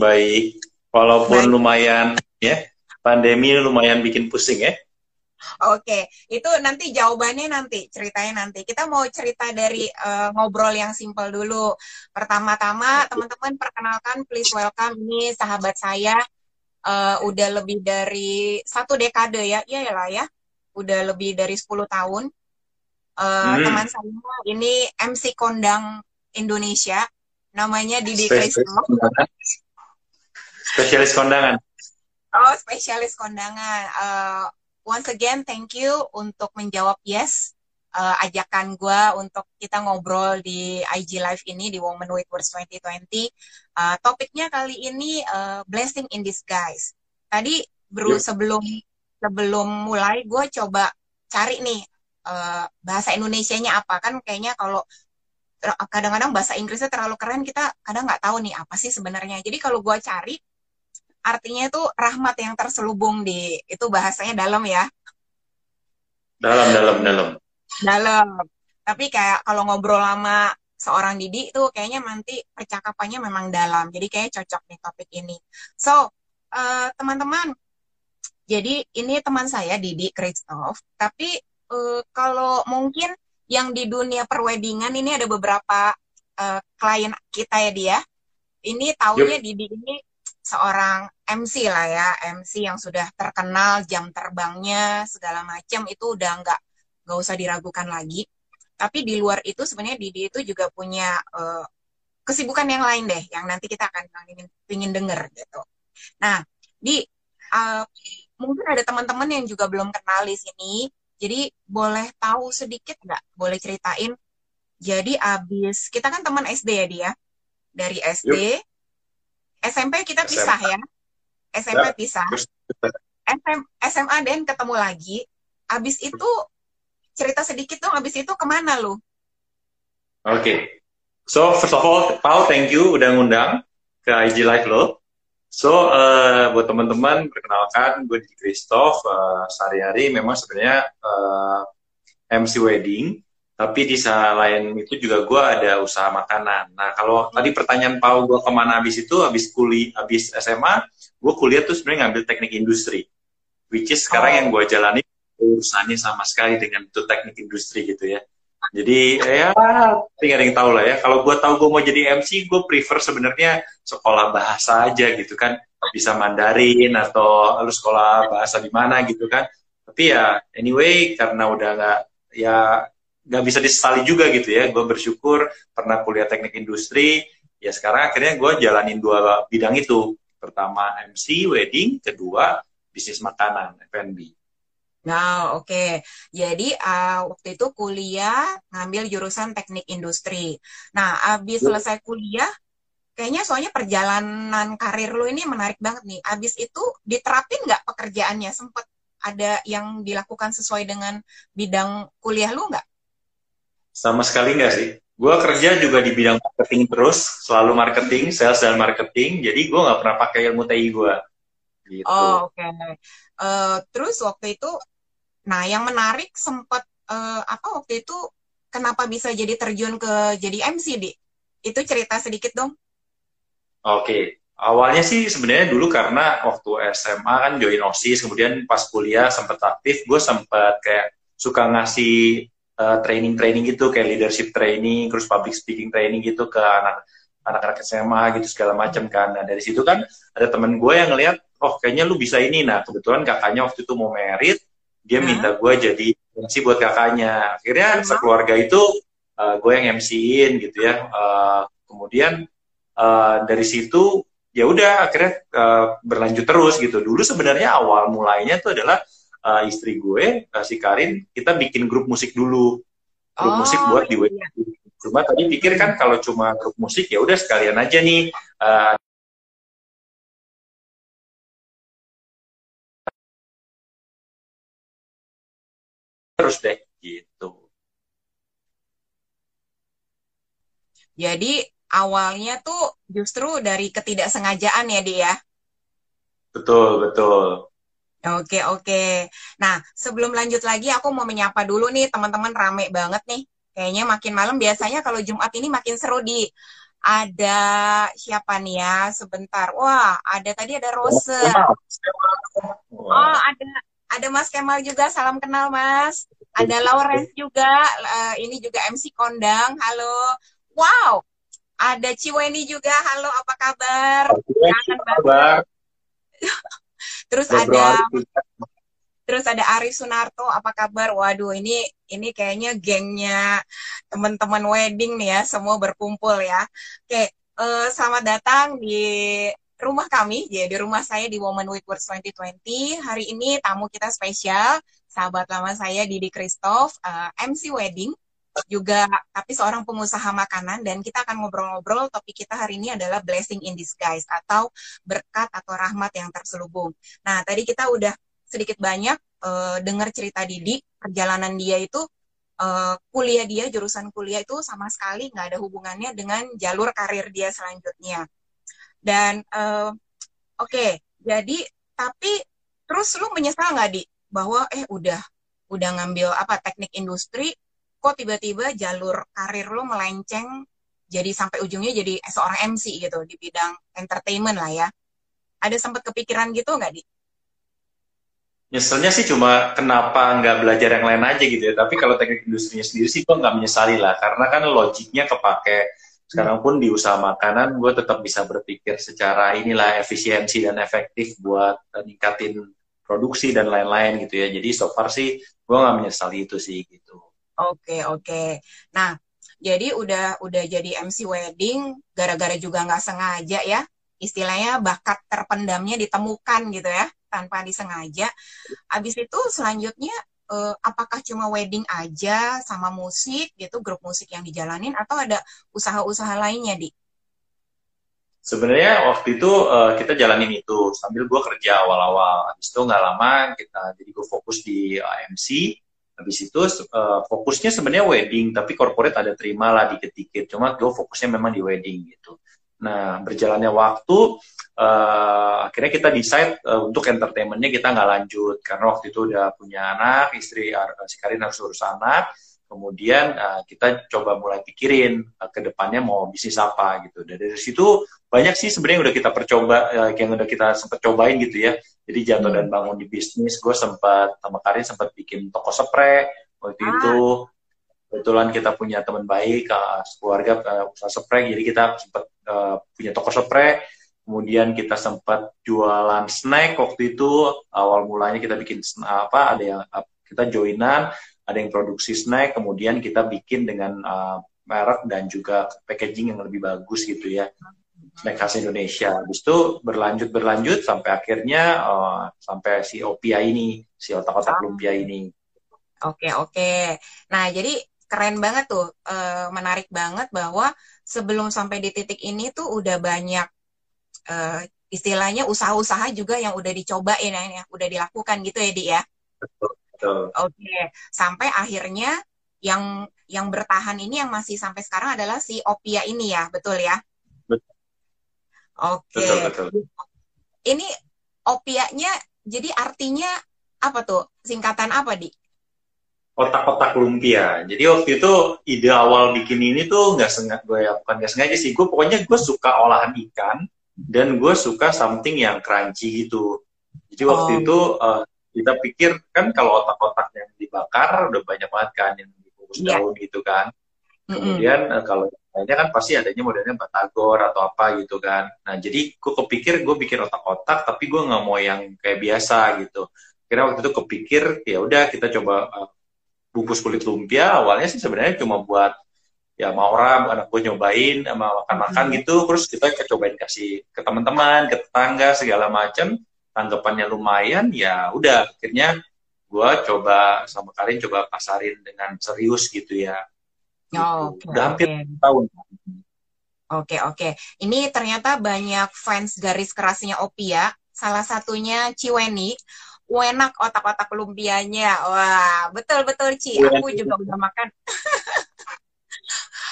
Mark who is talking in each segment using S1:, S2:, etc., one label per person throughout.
S1: baik. Walaupun baik. lumayan ya, pandemi lumayan bikin pusing ya.
S2: Oke, itu nanti jawabannya nanti, ceritanya nanti. Kita mau cerita dari uh, ngobrol yang simpel dulu. Pertama-tama, teman-teman perkenalkan, please welcome ini sahabat saya. Uh, udah lebih dari satu dekade ya, iya lah ya. Udah lebih dari 10 tahun. Uh, hmm. Teman saya ini MC kondang Indonesia, namanya Didi Kristo.
S1: Spesialis kondangan.
S2: Oh, spesialis kondangan. Uh, once again, thank you untuk menjawab yes uh, ajakan gue untuk kita ngobrol di IG Live ini di Women with Words 2020. Uh, topiknya kali ini uh, blessing in disguise. Tadi bro yep. sebelum sebelum mulai gue coba cari nih uh, bahasa Indonesia-nya apa kan kayaknya kalau kadang-kadang bahasa Inggrisnya terlalu keren kita kadang nggak tahu nih apa sih sebenarnya. Jadi kalau gue cari artinya itu rahmat yang terselubung di itu bahasanya dalam ya.
S1: Dalam, dalam, dalam.
S2: Dalam. Tapi kayak kalau ngobrol lama seorang Didi itu kayaknya nanti percakapannya memang dalam. Jadi kayak cocok nih topik ini. So, uh, teman-teman, jadi ini teman saya Didi Christoph. Tapi uh, kalau mungkin yang di dunia perwedingan ini ada beberapa uh, klien kita ya dia. Ini tahunya yep. Didi ini seorang MC lah ya, MC yang sudah terkenal jam terbangnya segala macam itu udah nggak nggak usah diragukan lagi. Tapi di luar itu sebenarnya Didi itu juga punya uh, kesibukan yang lain deh, yang nanti kita akan ingin, ingin denger gitu. Nah, di uh, mungkin ada teman-teman yang juga belum kenal di sini, jadi boleh tahu sedikit nggak? Boleh ceritain? Jadi abis kita kan teman SD ya dia, dari SD. Yuk SMP kita pisah ya. SMP ya, pisah. SM, SMA dan ketemu lagi. Abis itu cerita sedikit dong. Abis itu ke mana lu?
S1: Oke. Okay. So first of all, Pau, thank you udah ngundang ke IG Live lo. So uh, buat teman-teman, perkenalkan gue di Christoph. Uh, sehari-hari memang sebenarnya uh, eh, MC wedding tapi di saat lain itu juga gue ada usaha makanan. Nah kalau tadi pertanyaan Pau gue ke mana abis itu, abis kuliah, abis SMA, gue kuliah tuh sebenarnya ngambil teknik industri, which is sekarang oh. yang gue jalani urusannya sama sekali dengan itu teknik industri gitu ya. Jadi ya tinggal yang tahu lah ya. Kalau gue tahu gue mau jadi MC, gue prefer sebenarnya sekolah bahasa aja gitu kan, bisa Mandarin atau lu sekolah bahasa di mana gitu kan. Tapi ya anyway karena udah nggak ya nggak bisa disesali juga gitu ya. Gue bersyukur pernah kuliah teknik industri, ya sekarang akhirnya gue jalanin dua bidang itu. Pertama MC, wedding, kedua bisnis makanan, F&B.
S2: Nah, oke. Okay. Jadi uh, waktu itu kuliah ngambil jurusan teknik industri. Nah, abis selesai kuliah, kayaknya soalnya perjalanan karir lu ini menarik banget nih. Abis itu diterapin nggak pekerjaannya? Sempet ada yang dilakukan sesuai dengan bidang kuliah lu nggak?
S1: Sama sekali nggak sih. Gue kerja juga di bidang marketing terus, selalu marketing, sales dan marketing. Jadi gue nggak pernah pakai ilmu TI gue.
S2: Gitu. Oh oke. Okay. Uh, eh, terus waktu itu, nah yang menarik sempat uh, apa waktu itu kenapa bisa jadi terjun ke jadi MC di? Itu cerita sedikit dong.
S1: Oke, okay. awalnya sih sebenarnya dulu karena waktu SMA kan join osis, kemudian pas kuliah sempat aktif, gue sempat kayak suka ngasih Eh, training-training uh, gitu kayak leadership training, terus public speaking training gitu ke anak anak-anak SMA gitu segala macam kan. Nah dari situ kan ada temen gue yang ngeliat, oh kayaknya lu bisa ini. Nah kebetulan kakaknya waktu itu mau merit, dia minta gue jadi MC buat kakaknya. Akhirnya sekeluarga itu uh, gue yang MC-in gitu ya. Uh, kemudian uh, dari situ ya udah akhirnya uh, berlanjut terus gitu. Dulu sebenarnya awal mulainya itu adalah uh, istri gue uh, si Karin kita bikin grup musik dulu grup oh, musik buat di iya. cuma tadi pikir kan kalau cuma grup musik ya udah sekalian aja nih uh, terus deh gitu
S2: jadi awalnya tuh justru dari ketidaksengajaan ya dia ya?
S1: betul betul
S2: Oke, oke. Nah, sebelum lanjut lagi, aku mau menyapa dulu nih teman-teman rame banget nih. Kayaknya makin malam biasanya kalau Jumat ini makin seru di ada siapa nih ya? Sebentar. Wah, ada tadi ada Rose. Oh, ada ada Mas Kemal juga. Salam kenal, Mas. Ada Lawrence juga. Uh, ini juga MC Kondang. Halo. Wow. Ada Ciweni juga. Halo, apa kabar? Kangen banget. Terus ada Terus ada Ari Sunarto, apa kabar? Waduh, ini ini kayaknya gengnya teman-teman wedding nih ya, semua berkumpul ya. Oke, uh, selamat datang di rumah kami, ya di rumah saya di Women Week Words 2020. Hari ini tamu kita spesial, sahabat lama saya Didi Christoph, uh, eh, MC wedding juga tapi seorang pengusaha makanan dan kita akan ngobrol-ngobrol topik kita hari ini adalah blessing in disguise atau berkat atau rahmat yang terselubung. Nah, tadi kita udah sedikit banyak uh, dengar cerita Didi, perjalanan dia itu uh, kuliah dia, jurusan kuliah itu sama sekali nggak ada hubungannya dengan jalur karir dia selanjutnya. Dan uh, oke, okay, jadi tapi terus lu menyesal nggak di bahwa eh udah udah ngambil apa teknik industri, kok tiba-tiba jalur karir lu melenceng jadi sampai ujungnya jadi seorang MC gitu di bidang entertainment lah ya. Ada sempat kepikiran gitu nggak di?
S1: Nyeselnya sih cuma kenapa nggak belajar yang lain aja gitu ya. Tapi kalau teknik industrinya sendiri sih gue nggak menyesali lah. Karena kan logiknya kepake. Sekarang pun di usaha makanan gue tetap bisa berpikir secara inilah efisiensi dan efektif buat ningkatin produksi dan lain-lain gitu ya. Jadi so far sih gue nggak menyesali itu sih gitu.
S2: Oke oke. Nah jadi udah udah jadi MC wedding gara-gara juga nggak sengaja ya istilahnya bakat terpendamnya ditemukan gitu ya tanpa disengaja. Habis itu selanjutnya eh, apakah cuma wedding aja sama musik gitu grup musik yang dijalanin atau ada usaha-usaha lainnya di?
S1: Sebenarnya waktu itu uh, kita jalanin itu sambil gue kerja awal-awal. Habis itu nggak lama kita jadi gue fokus di AMC. Habis itu uh, fokusnya sebenarnya wedding, tapi corporate ada terima lah dikit-dikit. Cuma gue fokusnya memang di wedding gitu. Nah, berjalannya waktu, uh, akhirnya kita decide uh, untuk entertainmentnya kita nggak lanjut karena waktu itu udah punya anak, istri uh, si Karin harus urus anak. Kemudian uh, kita coba mulai pikirin uh, ke depannya mau bisnis apa gitu. Dan dari situ banyak sih sebenarnya udah kita percoba, uh, yang udah kita sempat cobain gitu ya. Jadi jatuh dan bangun di bisnis, gue sempat sama Karin sempat bikin toko spray waktu ah. itu. Kebetulan kita punya teman baik uh, keluarga uh, usaha spray jadi kita sempat uh, punya toko spray kemudian kita sempat jualan snack waktu itu awal mulanya kita bikin apa ada yang kita joinan ada yang produksi snack kemudian kita bikin dengan uh, merek dan juga packaging yang lebih bagus gitu ya snack khas Indonesia habis itu berlanjut berlanjut sampai akhirnya uh, sampai si Opia ini si otak-otak lumpia ini
S2: Oke oke. Nah jadi keren banget tuh, e, menarik banget bahwa sebelum sampai di titik ini tuh udah banyak e, istilahnya usaha-usaha juga yang udah dicobain ya, ya, udah dilakukan gitu ya, Di ya. Oke, okay. sampai akhirnya yang yang bertahan ini yang masih sampai sekarang adalah si Opia ini ya, betul ya? Oke. Okay. Ini Opianya jadi artinya apa tuh? Singkatan apa, Di?
S1: kotak-kotak lumpia. Jadi waktu itu ide awal bikin ini tuh nggak sengaja gue ya bukan nggak sengaja sih. Gue pokoknya gue suka olahan ikan dan gue suka something yang crunchy gitu. Jadi waktu oh. itu uh, kita pikir kan kalau otak-otak yang dibakar udah banyak banget kan yang dibungkus yeah. daun gitu kan. Kemudian mm -hmm. uh, kalau lainnya kan pasti adanya modelnya batagor atau apa gitu kan. Nah jadi gue kepikir gue bikin otak-otak tapi gue nggak mau yang kayak biasa gitu. Kira waktu itu kepikir ya udah kita coba uh, bungkus kulit lumpia awalnya sih sebenarnya cuma buat ya mau orang anak gue nyobain sama makan-makan hmm. gitu terus kita cobain kasih ke teman-teman ke tetangga segala macam tanggapannya lumayan ya udah akhirnya gue coba sama Karin coba pasarin dengan serius gitu ya
S2: oh, okay,
S1: udah hampir okay. tahun
S2: Oke oke, ini ternyata banyak fans garis kerasnya Opia. Salah satunya Ciweni enak otak-otak lumpianya. Wah, betul-betul Ci. Aku juga udah makan.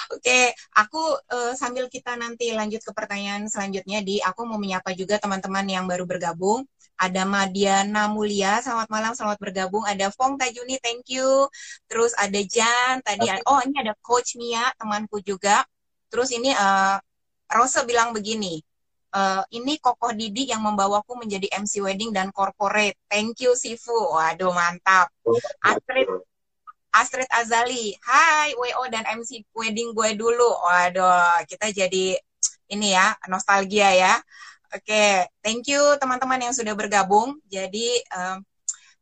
S2: Oke, okay, aku uh, sambil kita nanti lanjut ke pertanyaan selanjutnya di aku mau menyapa juga teman-teman yang baru bergabung. Ada Madiana Mulia, selamat malam, selamat bergabung. Ada Fong Tajuni, thank you. Terus ada Jan, tadi ada, oh ini ada Coach Mia, temanku juga. Terus ini uh, Rose bilang begini, uh, ini Kokoh Didi yang membawaku menjadi MC wedding dan corporate. Thank you Sifu. Waduh mantap. Astrid Astrid Azali. Hai WO dan MC wedding gue dulu. Waduh, kita jadi ini ya, nostalgia ya. Oke, thank you teman-teman yang sudah bergabung. Jadi um,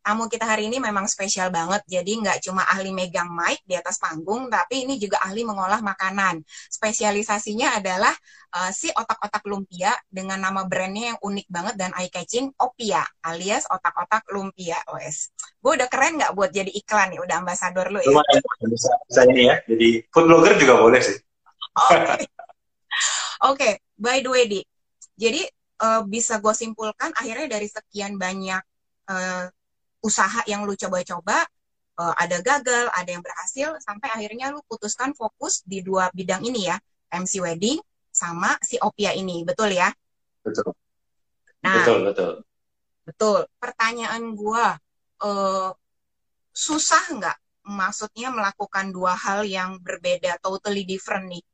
S2: tamu kita hari ini memang spesial banget. Jadi nggak cuma ahli megang mic di atas panggung, tapi ini juga ahli mengolah makanan. Spesialisasinya adalah uh, si otak-otak lumpia dengan nama brandnya yang unik banget dan eye-catching, Opia, alias otak-otak lumpia. OS. Gue udah keren nggak buat jadi iklan nih, udah ambasador lu ya?
S1: Lumayan, bisa, bisa ini ya. Jadi food blogger juga boleh sih.
S2: Oke, okay. okay. by the way, Di. Jadi uh, bisa gue simpulkan akhirnya dari sekian banyak uh, usaha yang lu coba-coba uh, ada gagal, ada yang berhasil sampai akhirnya lu putuskan fokus di dua bidang ini ya, MC wedding sama si Opia ini, betul ya?
S1: Betul.
S2: Nah,
S1: betul, betul.
S2: Betul. Pertanyaan gua uh, susah nggak maksudnya melakukan dua hal yang berbeda, totally different nih.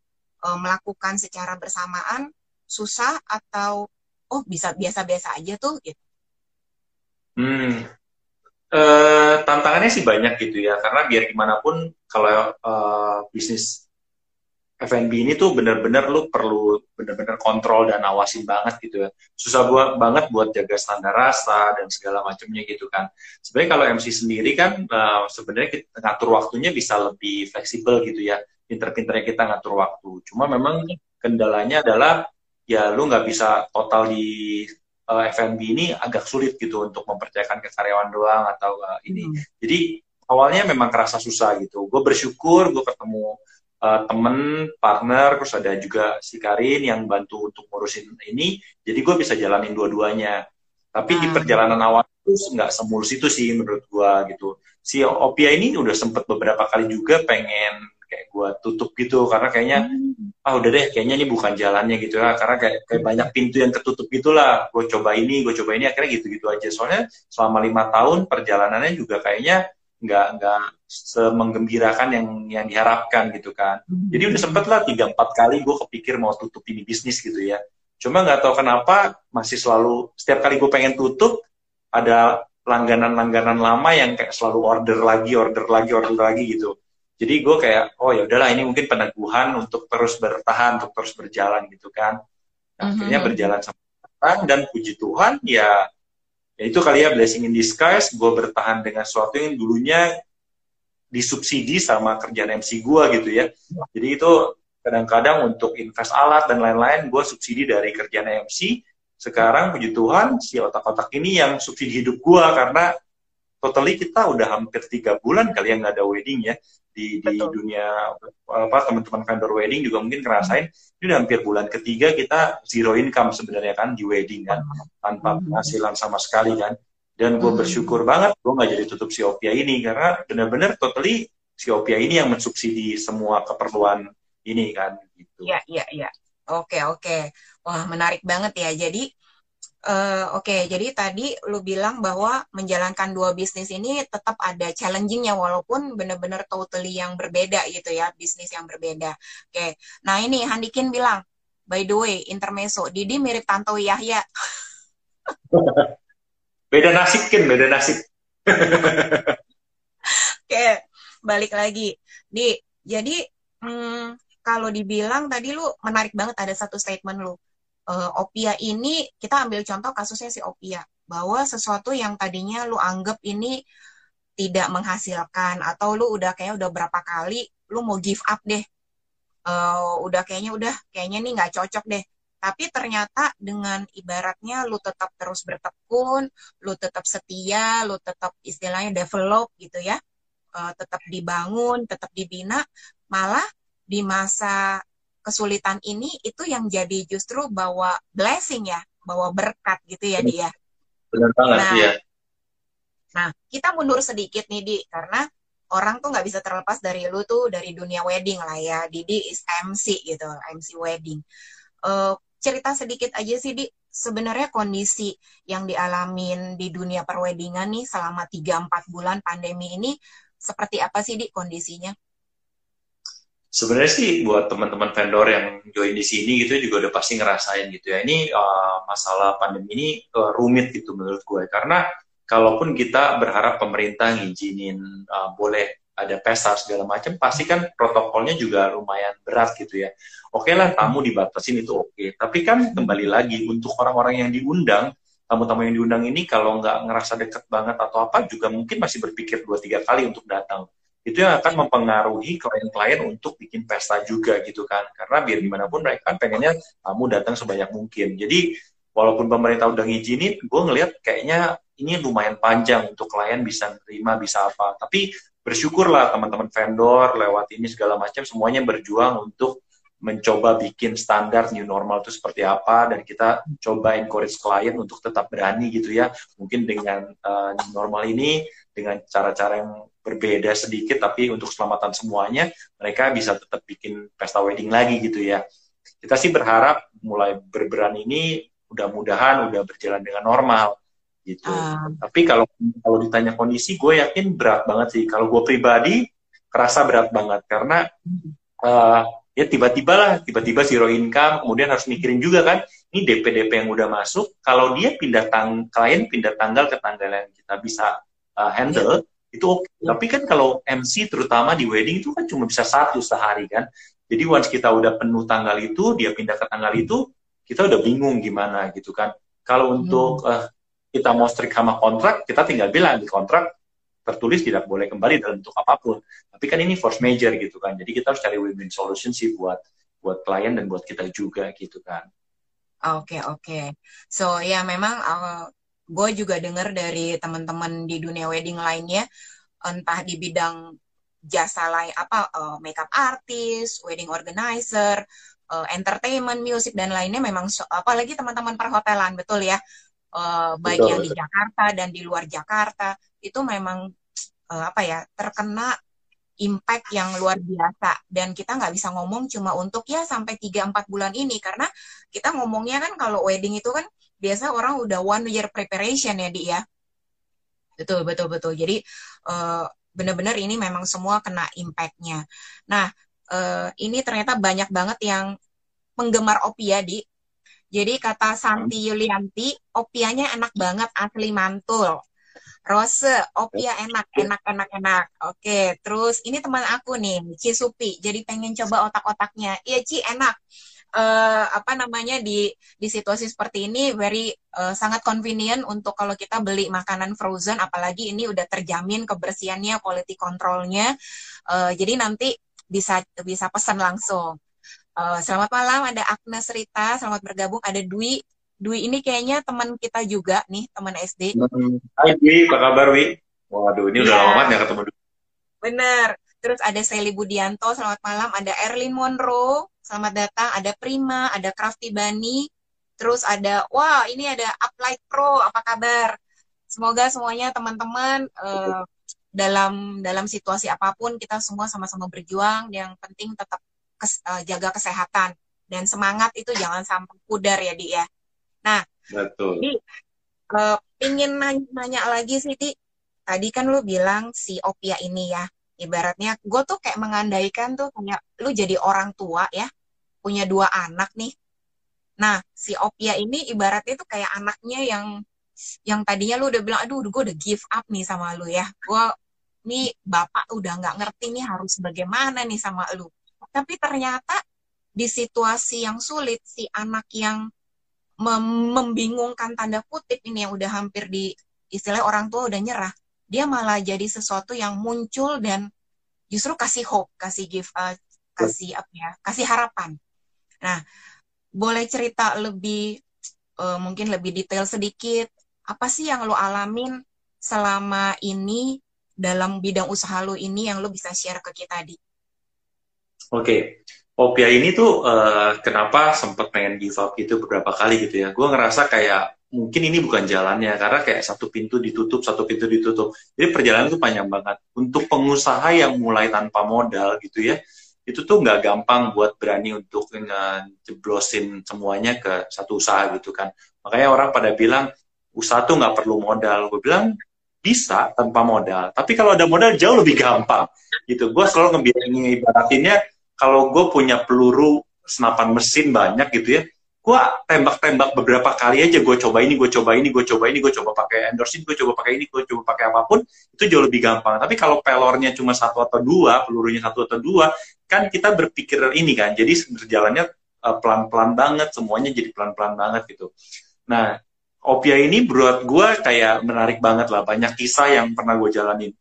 S2: Melakukan secara bersamaan susah atau oh bisa biasa-biasa aja tuh gitu.
S1: Hmm, Uh, tantangannya sih banyak gitu ya, karena biar gimana pun kalau uh, bisnis F&B ini tuh bener-bener lu perlu bener-bener kontrol dan awasin banget gitu ya. Susah buat banget buat jaga standar rasa dan segala macamnya gitu kan. Sebenarnya kalau MC sendiri kan uh, sebenarnya kita ngatur waktunya bisa lebih fleksibel gitu ya. Pinter-pinternya kita ngatur waktu. Cuma memang kendalanya adalah ya lu nggak bisa total di uh, eh, F&B ini agak sulit gitu untuk mempercayakan ke karyawan doang atau uh, ini. Hmm. Jadi awalnya memang kerasa susah gitu. Gue bersyukur gue ketemu uh, temen, partner, terus ada juga si Karin yang bantu untuk ngurusin ini. Jadi gue bisa jalanin dua-duanya. Tapi hmm. di perjalanan awal itu nggak semulus itu sih menurut gue gitu. Si Opia ini udah sempet beberapa kali juga pengen kayak gue tutup gitu karena kayaknya hmm. ah udah deh kayaknya ini bukan jalannya gitu ya karena kayak, kayak banyak pintu yang ketutup gitulah. Gue coba ini gue coba ini akhirnya gitu-gitu aja. Soalnya selama lima tahun perjalanannya juga kayaknya nggak nggak semenggembirakan yang yang diharapkan gitu kan. Hmm. jadi udah sempet lah tiga empat kali gue kepikir mau tutup ini bisnis gitu ya. Cuma nggak tahu kenapa masih selalu setiap kali gue pengen tutup ada langganan-langganan lama yang kayak selalu order lagi order lagi order lagi gitu jadi gue kayak oh ya udahlah ini mungkin peneguhan untuk terus bertahan untuk terus berjalan gitu kan. Nah, mm-hmm. akhirnya berjalan sampai sekarang dan puji Tuhan ya ya itu kali ya blessing in disguise. Gue bertahan dengan sesuatu yang dulunya disubsidi sama kerjaan MC gue gitu ya. Jadi itu kadang-kadang untuk invest alat dan lain-lain gue subsidi dari kerjaan MC sekarang puji Tuhan si otak-otak ini yang subsidi hidup gue karena totally kita udah hampir tiga bulan kali yang nggak ada wedding ya di di dunia apa teman-teman vendor wedding juga mungkin ngerasain ini udah hampir bulan ketiga kita zero income sebenarnya kan di wedding kan tanpa hmm. penghasilan sama sekali kan dan gue hmm. bersyukur banget gue nggak jadi tutup si Opia ini karena benar-benar totally si Opia ini yang mensubsidi semua keperluan ini kan gitu.
S2: Iya iya iya. Oke oke. Wah menarik banget ya. Jadi Uh, Oke, okay, jadi tadi lu bilang bahwa menjalankan dua bisnis ini tetap ada challengingnya walaupun benar-benar totally yang berbeda gitu ya, bisnis yang berbeda. Oke, okay. nah ini Handikin bilang, by the way, intermezzo, Didi mirip Tanto Yahya.
S1: beda nasib kan, beda nasib.
S2: Oke, okay, balik lagi. Di, jadi hmm, kalau dibilang tadi lu menarik banget ada satu statement lu uh, Opia ini kita ambil contoh kasusnya si Opia bahwa sesuatu yang tadinya lu anggap ini tidak menghasilkan atau lu udah kayak udah berapa kali lu mau give up deh. Uh, udah kayaknya udah kayaknya nih nggak cocok deh. Tapi ternyata dengan ibaratnya lu tetap terus bertekun lu tetap setia lu tetap istilahnya develop gitu ya uh, tetap dibangun tetap dibina malah di masa kesulitan ini itu yang jadi justru bawa blessing ya, bawa berkat gitu ya dia.
S1: Benar banget nah, ya.
S2: Nah, kita mundur sedikit nih di karena orang tuh nggak bisa terlepas dari lu tuh dari dunia wedding lah ya. Didi is MC gitu, MC wedding. Uh, cerita sedikit aja sih di sebenarnya kondisi yang dialamin di dunia perweddingan nih selama 3-4 bulan pandemi ini seperti apa sih di kondisinya?
S1: Sebenarnya sih buat teman-teman vendor yang join di sini gitu juga udah pasti ngerasain gitu ya. Ini uh, masalah pandemi ini uh, rumit gitu menurut gue karena kalaupun kita berharap pemerintah ngizinin uh, boleh ada pesta segala macam, pasti kan protokolnya juga lumayan berat gitu ya. Oke lah tamu dibatasin itu oke, tapi kan kembali lagi untuk orang-orang yang diundang, tamu-tamu yang diundang ini kalau nggak ngerasa deket banget atau apa juga mungkin masih berpikir dua tiga kali untuk datang itu yang akan mempengaruhi klien-klien untuk bikin pesta juga gitu kan. Karena biar gimana pun mereka kan pengennya tamu datang sebanyak mungkin. Jadi walaupun pemerintah udah ngizinin gue ngelihat kayaknya ini lumayan panjang untuk klien bisa terima bisa apa. Tapi bersyukurlah teman-teman vendor lewat ini segala macam semuanya berjuang untuk mencoba bikin standar new normal itu seperti apa. Dan kita coba encourage klien untuk tetap berani gitu ya. Mungkin dengan uh, new normal ini dengan cara-cara yang berbeda sedikit tapi untuk keselamatan semuanya mereka bisa tetap bikin pesta wedding lagi gitu ya. Kita sih berharap mulai berberani ini mudah-mudahan udah berjalan dengan normal gitu. Uh. tapi kalau kalau ditanya kondisi gue yakin berat banget sih. Kalau gue pribadi kerasa berat banget. Karena uh, ya tiba-tiba lah tiba-tiba zero income kemudian harus mikirin juga kan ini DP DP yang udah masuk kalau dia pindah tang klien pindah tanggal ke tanggal yang kita bisa uh, handle yeah. itu oke okay. yeah. tapi kan kalau MC terutama di wedding itu kan cuma bisa satu sehari kan jadi once kita udah penuh tanggal itu dia pindah ke tanggal itu kita udah bingung gimana gitu kan kalau untuk uh, kita mau strict sama kontrak kita tinggal bilang di kontrak tertulis tidak boleh kembali dalam bentuk apa pun. Tapi kan ini force major gitu kan. Jadi kita harus cari win-win solution sih buat buat klien dan buat kita juga gitu kan.
S2: Oke okay, oke. Okay. So ya memang uh, gue juga dengar dari teman-teman di dunia wedding lainnya, entah di bidang jasa lain apa uh, makeup artist, wedding organizer, uh, entertainment, music dan lainnya memang so, apalagi teman-teman perhotelan betul ya. Uh, baik betul, yang betul. di Jakarta dan di luar Jakarta itu memang uh, apa ya terkena impact yang luar biasa dan kita nggak bisa ngomong cuma untuk ya sampai 3-4 bulan ini karena kita ngomongnya kan kalau wedding itu kan biasa orang udah one year preparation ya di ya betul betul betul jadi uh, benar-benar ini memang semua kena impactnya nah uh, ini ternyata banyak banget yang penggemar opia di jadi kata Santi Yulianti opianya enak banget asli mantul Rose, opia enak, enak, enak, enak. Oke, terus ini teman aku nih, Ci Supi. Jadi pengen coba otak-otaknya. Iya Ci, enak. Uh, apa namanya di di situasi seperti ini very uh, sangat convenient untuk kalau kita beli makanan frozen apalagi ini udah terjamin kebersihannya quality controlnya uh, jadi nanti bisa bisa pesan langsung uh, selamat malam ada Agnes Rita selamat bergabung ada Dwi Dwi ini kayaknya teman kita juga nih, teman SD.
S1: Hai Dwi, apa kabar Wi? Waduh, ini udah iya. lama banget ya ketemu Dwi.
S2: Bener. Terus ada Sally Budianto, selamat malam. Ada Erlin Monroe, selamat datang. Ada Prima, ada Crafty Bunny. Terus ada, wah ini ada Uplight Pro, apa kabar? Semoga semuanya teman-teman uh, dalam dalam situasi apa pun kita semua sama-sama berjuang. Yang penting tetap kes, uh, jaga kesehatan dan semangat itu jangan sampai pudar ya Di ya. Nah,
S1: betul.
S2: Di, uh, pingin nanya, nanya lagi sih, Di. Tadi kan lu bilang si Opia ini ya, ibaratnya gue tuh kayak mengandaikan tuh lu jadi orang tua ya, punya dua anak nih. Nah, si Opia ini ibaratnya tuh kayak anaknya yang yang tadinya lu udah bilang, aduh, gue udah give up nih sama lu ya. Gue nih bapak udah nggak ngerti nih harus bagaimana nih sama lu. Tapi ternyata di situasi yang sulit si anak yang mem membingungkan tanda kutip ini yang udah hampir di istilah orang tua udah nyerah dia malah jadi sesuatu yang muncul dan justru kasih hope kasih give uh, kasih apa ya kasih harapan nah boleh cerita lebih uh, mungkin lebih detail sedikit apa sih yang lo alamin selama ini dalam bidang usaha lo ini yang lo bisa share ke kita di
S1: Oke, okay. Opia ini tuh uh, kenapa sempat pengen give up gitu beberapa kali gitu ya. Gue ngerasa kayak mungkin ini bukan jalannya karena kayak satu pintu ditutup, satu pintu ditutup. Jadi perjalanan itu panjang banget. Untuk pengusaha yang mulai tanpa modal gitu ya, itu tuh nggak gampang buat berani untuk ngejeblosin semuanya ke satu usaha gitu kan. Makanya orang pada bilang usaha tuh nggak perlu modal. Gue bilang bisa tanpa modal. Tapi kalau ada modal jauh lebih gampang gitu. Gue selalu ngebiayain ibaratinnya kalau gue punya peluru senapan mesin banyak gitu ya gue tembak-tembak beberapa kali aja gue coba ini gue coba ini gue coba ini gue coba pakai endorsin gue coba pakai ini gue coba pakai apa pun itu jauh lebih gampang tapi kalau pelornya cuma satu atau dua pelurunya satu atau dua kan kita berpikir ini kan jadi berjalannya uh, pelan-pelan banget semuanya jadi pelan-pelan banget gitu nah Opia ini buat gue kayak menarik banget lah banyak kisah yang pernah gue jalanin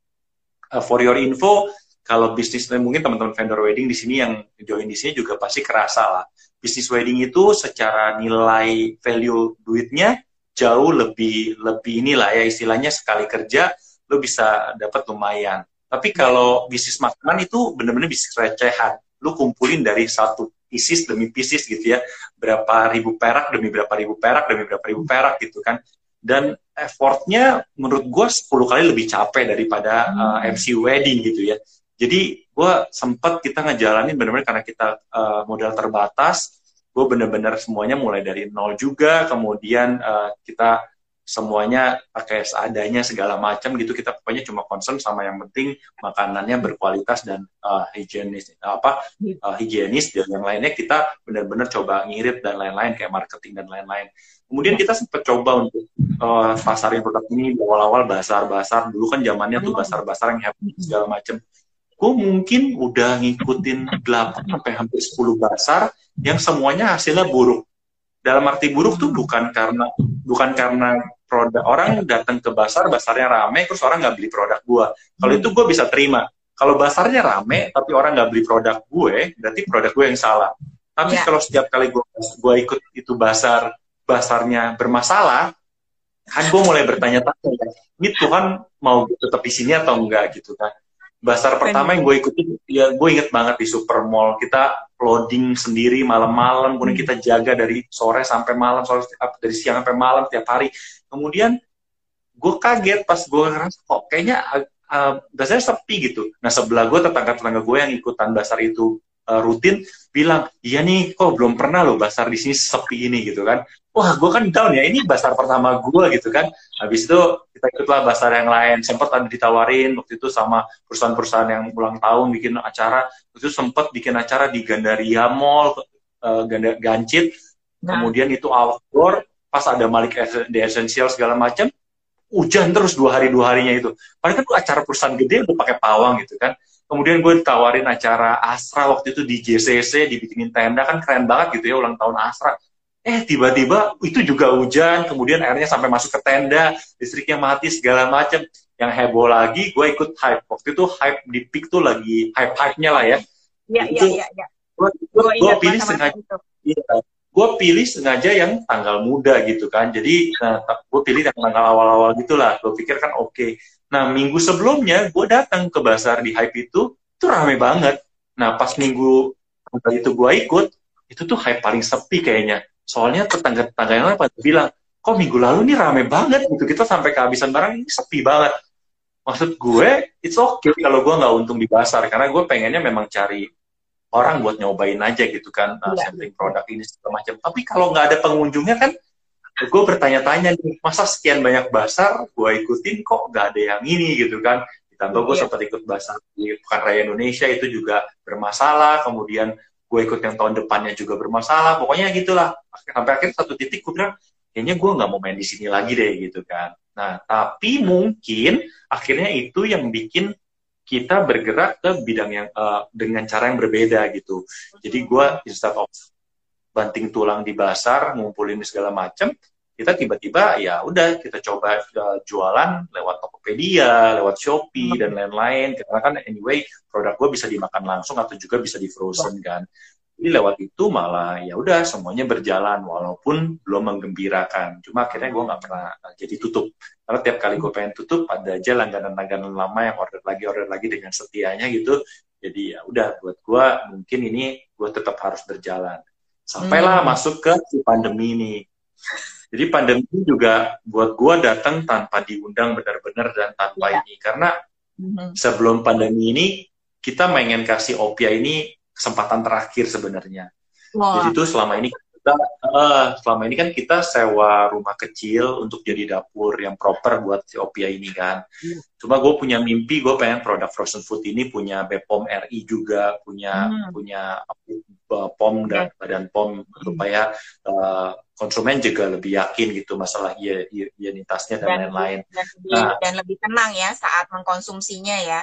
S1: uh, for your info kalau bisnis mungkin teman-teman vendor wedding di sini yang join di sini juga pasti kerasa lah. Bisnis wedding itu secara nilai value duitnya jauh lebih lebih inilah ya istilahnya sekali kerja lo bisa dapat lumayan. Tapi kalau bisnis makanan itu benar-benar bisnis recehan. Lo kumpulin dari satu pisis demi pisis gitu ya. Berapa ribu perak demi berapa ribu perak demi berapa ribu perak gitu kan. Dan effortnya menurut gue 10 kali lebih capek daripada uh, hmm. MC wedding gitu ya jadi gue sempet kita ngejalanin benar-benar karena kita uh, modal terbatas, gue bener-bener semuanya mulai dari nol juga, kemudian uh, kita semuanya pakai seadanya segala macam gitu. Kita pokoknya cuma concern sama yang penting makanannya berkualitas dan uh, higienis apa uh, higienis. Dan yang lainnya kita benar-benar coba ngirit dan lain-lain kayak marketing dan lain-lain. Kemudian kita sempat coba untuk uh, pasarin produk ini awal-awal basar-basar. Dulu kan zamannya tuh basar-basar yang happy segala macam. Gue mungkin udah ngikutin 8 sampai hampir 10 basar yang semuanya hasilnya buruk. Dalam arti buruk tuh bukan karena bukan karena produk orang datang ke basar, basarnya rame, terus orang nggak beli produk gue. Kalau itu gue bisa terima. Kalau basarnya rame, tapi orang nggak beli produk gue, berarti produk gue yang salah. Tapi yeah. kalau setiap kali gue gue ikut itu basar, basarnya bermasalah, kan gue mulai bertanya-tanya, ini Tuhan mau tetap di sini atau enggak gitu kan? Basar pertama yang gue ikutin, ya gue inget banget di Supermall. Kita loading sendiri malam-malam, kemudian kita jaga dari sore sampai malam, sore, dari siang sampai malam tiap hari. Kemudian gue kaget pas gue ngerasa kok kayaknya uh, basarnya sepi gitu. Nah sebelah gue tetangga-tetangga gue yang ikutan basar itu uh, rutin bilang, iya nih kok belum pernah loh basar di sini sepi ini gitu kan. Wah gue kan down ya ini basar pertama gue gitu kan. Habis itu kita ikutlah basar yang lain. Sempat ada ditawarin waktu itu sama perusahaan-perusahaan yang ulang tahun bikin acara. Itu sempat bikin acara di Gandaria Mall uh, Ganda Gancit. Nah. kemudian itu outdoor pas ada Malik di Essential segala macam hujan terus dua hari dua harinya itu. Padahal kan acara perusahaan gede udah pakai pawang gitu kan kemudian gue ditawarin acara Astra waktu itu di JCC dibikinin tenda kan keren banget gitu ya ulang tahun Astra. Eh tiba-tiba itu juga hujan kemudian airnya sampai masuk ke tenda listriknya mati segala macam yang heboh lagi gue ikut hype. Waktu itu hype di peak tuh lagi hype hype nya lah ya.
S2: Iya iya iya ya.
S1: gue pilih sengaja iya, gue pilih sengaja yang tanggal muda gitu kan. Jadi nah, gue pilih yang tanggal awal-awal gitulah. Gue pikir kan oke. Okay. nah minggu sebelumnya gue datang ke pasar di hype itu itu rame banget. Nah pas minggu itu gue ikut itu tuh hype paling sepi kayaknya. Soalnya tetangga-tetangga yang lain pada bilang kok minggu lalu nih rame banget gitu. Kita sampai kehabisan barang ini sepi banget. Maksud gue it's okay kalau gue nggak untung di pasar karena gue pengennya memang cari orang buat nyobain aja gitu kan uh, sampling produk ini segala macam. Tapi kalau nggak ada pengunjungnya kan gue bertanya-tanya nih masa sekian banyak basar gue ikutin kok nggak ada yang ini? Gitu kan. Ditambah gue yeah. sempat ikut basar di Pekan Raya Indonesia itu juga bermasalah. Kemudian gue ikut yang tahun depannya juga bermasalah. Pokoknya gitulah. Sampai akhir satu titik gue bilang kayaknya gue nggak mau main di sini lagi deh gitu kan. Nah tapi mungkin akhirnya itu yang bikin kita bergerak ke bidang yang uh, dengan cara yang berbeda gitu jadi gue instead of banting tulang di pasar ngumpulin segala macam kita tiba-tiba ya udah kita coba uh, jualan lewat Tokopedia, lewat Shopee hmm. dan lain-lain. Karena kan anyway produk gue bisa dimakan langsung atau juga bisa di frozen kan. Jadi lewat itu malah ya udah semuanya berjalan walaupun belum menggembirakan. Cuma akhirnya gue nggak pernah uh, jadi tutup. Karena tiap kali gue pengen tutup ada aja langganan-langganan lama yang order lagi order lagi dengan setianya gitu. Jadi ya udah buat gue mungkin ini gue tetap harus berjalan. Sampailah hmm. masuk ke si pandemi ini jadi pandemi juga buat gue datang tanpa diundang benar-benar dan tanpa ya. ini karena mm-hmm. sebelum pandemi ini kita pengen kasih Opia ini kesempatan terakhir sebenarnya. Wow. Jadi itu selama ini kita uh, selama ini kan kita sewa rumah kecil untuk jadi dapur yang proper buat si Opia ini kan. Hmm. Cuma gue punya mimpi, gue pengen produk frozen food ini punya Bepom RI juga, punya hmm. punya uh, POM dan okay. badan POM hmm. supaya uh, konsumen juga lebih yakin gitu masalah higienitasnya dan lain-lain.
S2: Dan, dan, nah, dan lebih tenang ya saat mengkonsumsinya ya.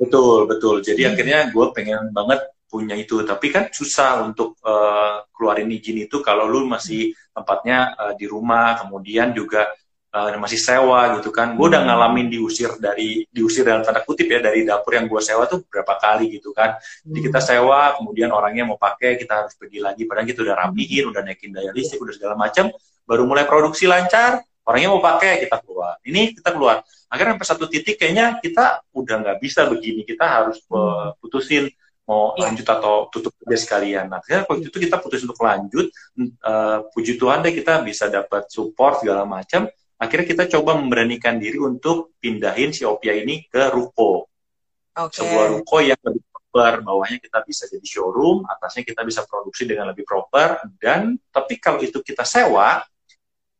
S1: Betul betul. Jadi hmm. akhirnya gue pengen banget punya itu tapi kan susah untuk uh, keluarin izin itu kalau lu masih tempatnya uh, di rumah kemudian juga uh, masih sewa gitu kan gue udah hmm. ngalamin diusir dari diusir dalam tanda kutip ya dari dapur yang gue sewa tuh berapa kali gitu kan jadi hmm. kita sewa kemudian orangnya mau pakai kita harus pergi lagi padahal kita udah rapihin udah naikin daya listrik udah segala macam baru mulai produksi lancar orangnya mau pakai kita keluar ini kita keluar akhirnya sampai satu titik kayaknya kita udah nggak bisa begini kita harus uh, putusin mau yeah. lanjut atau tutup aja sekalian. Nah, akhirnya waktu itu kita putus untuk lanjut. Uh, puji Tuhan deh kita bisa dapat support segala macam. Akhirnya kita coba memberanikan diri untuk pindahin si Opia ini ke ruko. Okay. Sebuah ruko yang lebih proper, bawahnya kita bisa jadi showroom, atasnya kita bisa produksi dengan lebih proper. Dan tapi kalau itu kita sewa,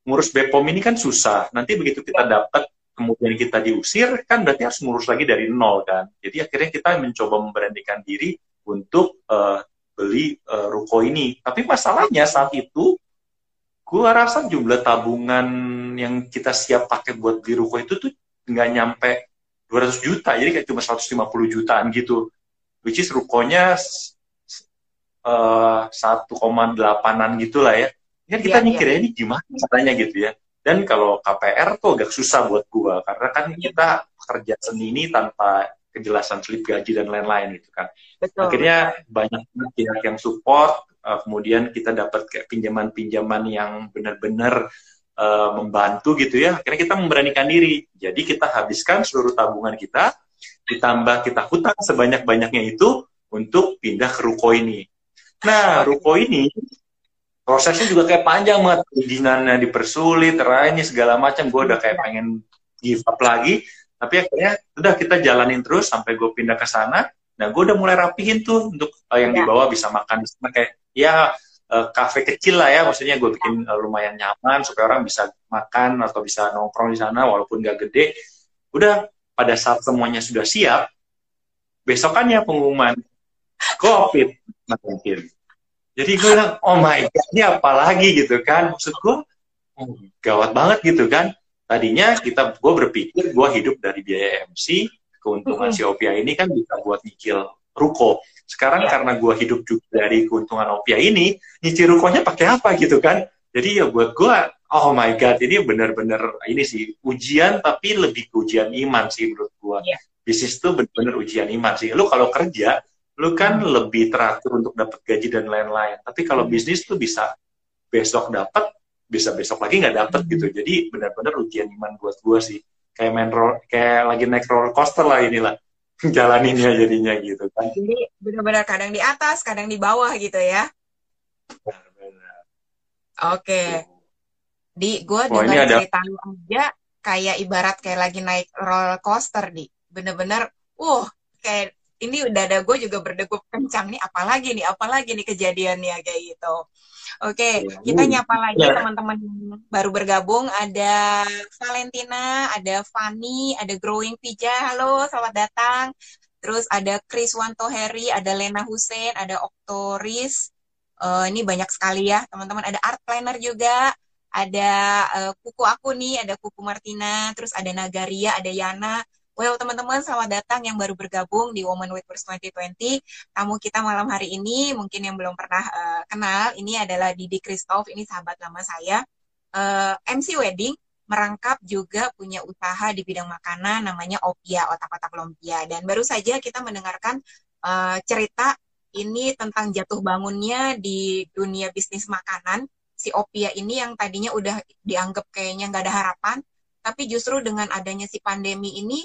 S1: ngurus Bepom ini kan susah. Nanti begitu kita dapat kemudian kita diusir kan berarti harus ngurus lagi dari nol kan? Jadi akhirnya kita mencoba memberanikan diri untuk uh, beli uh, ruko ini. Tapi masalahnya saat itu gua rasa jumlah tabungan yang kita siap pakai buat beli ruko itu tuh nggak nyampe 200 juta. Jadi kayak cuma 150 jutaan gitu. Which is rukonya uh, 1,8an gitu lah ya kan kita yeah, mikirnya yeah. ini gimana caranya gitu ya dan kalau KPR tuh agak susah buat gua karena kan kita kerja seni ini tanpa kejelasan slip gaji dan lain-lain gitu kan. Betul. Akhirnya banyak pihak yang support, uh, kemudian kita dapat kayak pinjaman-pinjaman yang benar-benar uh, membantu gitu ya. Akhirnya kita memberanikan diri. Jadi kita habiskan seluruh tabungan kita, ditambah kita hutang sebanyak-banyaknya itu untuk pindah ke ruko ini. Nah, ruko ini prosesnya juga kayak panjang banget perizinannya dipersulit lainnya segala macam. Gue udah kayak pengen give up lagi. Tapi akhirnya udah kita jalanin terus sampai gue pindah ke sana. Nah gue udah mulai rapihin tuh untuk uh, yang ya. di bawah bisa makan di sana. Kayak ya uh, kafe kecil lah ya. Maksudnya gue bikin uh, lumayan nyaman supaya orang bisa makan atau bisa nongkrong di sana walaupun gak gede. Udah pada saat semuanya sudah siap besokannya pengumuman covid mungkin jadi gue bilang, oh my god, ini apa lagi gitu kan? Maksud gue, gawat banget gitu kan. Tadinya kita, gue berpikir gue hidup dari biaya MC, keuntungan si Opia ini kan bisa buat nyicil ruko. Sekarang ya. karena gue hidup juga dari keuntungan Opia ini, nyicil rukonya pakai apa gitu kan? Jadi ya buat gue, oh my god, ini benar-benar ini sih ujian tapi lebih ke ujian iman sih menurut gue. Ya. Bisnis tuh benar-benar ujian iman sih. Lu kalau kerja, lu kan lebih teratur untuk dapat gaji dan lain-lain. Tapi kalau hmm. bisnis tuh bisa besok dapat, bisa besok lagi nggak dapat gitu. Hmm. Jadi benar-benar ujian iman buat gue sih. Kayak main roll, kayak lagi naik roller coaster lah inilah jalaninnya jadinya gitu kan.
S2: Jadi benar-benar kadang di atas, kadang di bawah gitu ya. Oke. Okay. Di gue dengar ada... cerita lu aja kayak ibarat kayak lagi naik roller coaster di. Bener-bener, uh kayak ini udah ada gue juga berdegup kencang nih apalagi nih apalagi nih kejadiannya kayak gitu. Oke okay, ya, kita nyapa lagi ya. teman-teman baru bergabung. Ada Valentina ada Fanny ada Growing Pija. Halo selamat datang. Terus ada Chris Wanto Harry ada Lena Hussein ada Oktoris. Uh, ini banyak sekali ya teman-teman. Ada Art Planner juga ada uh, kuku aku nih ada kuku Martina terus ada Nagaria ada Yana Well, teman-teman, selamat datang yang baru bergabung di Woman with Purse 2020. Tamu kita malam hari ini, mungkin yang belum pernah uh, kenal, ini adalah Didi Christoph, ini sahabat lama saya. Uh, eh, MC Wedding, merangkap juga punya usaha di bidang makanan, namanya Opia, Otak-Otak Lumpia. Dan baru saja kita mendengarkan uh, cerita ini tentang jatuh bangunnya di dunia bisnis makanan. Si Opia ini yang tadinya udah dianggap kayaknya nggak ada harapan, tapi justru dengan adanya si pandemi ini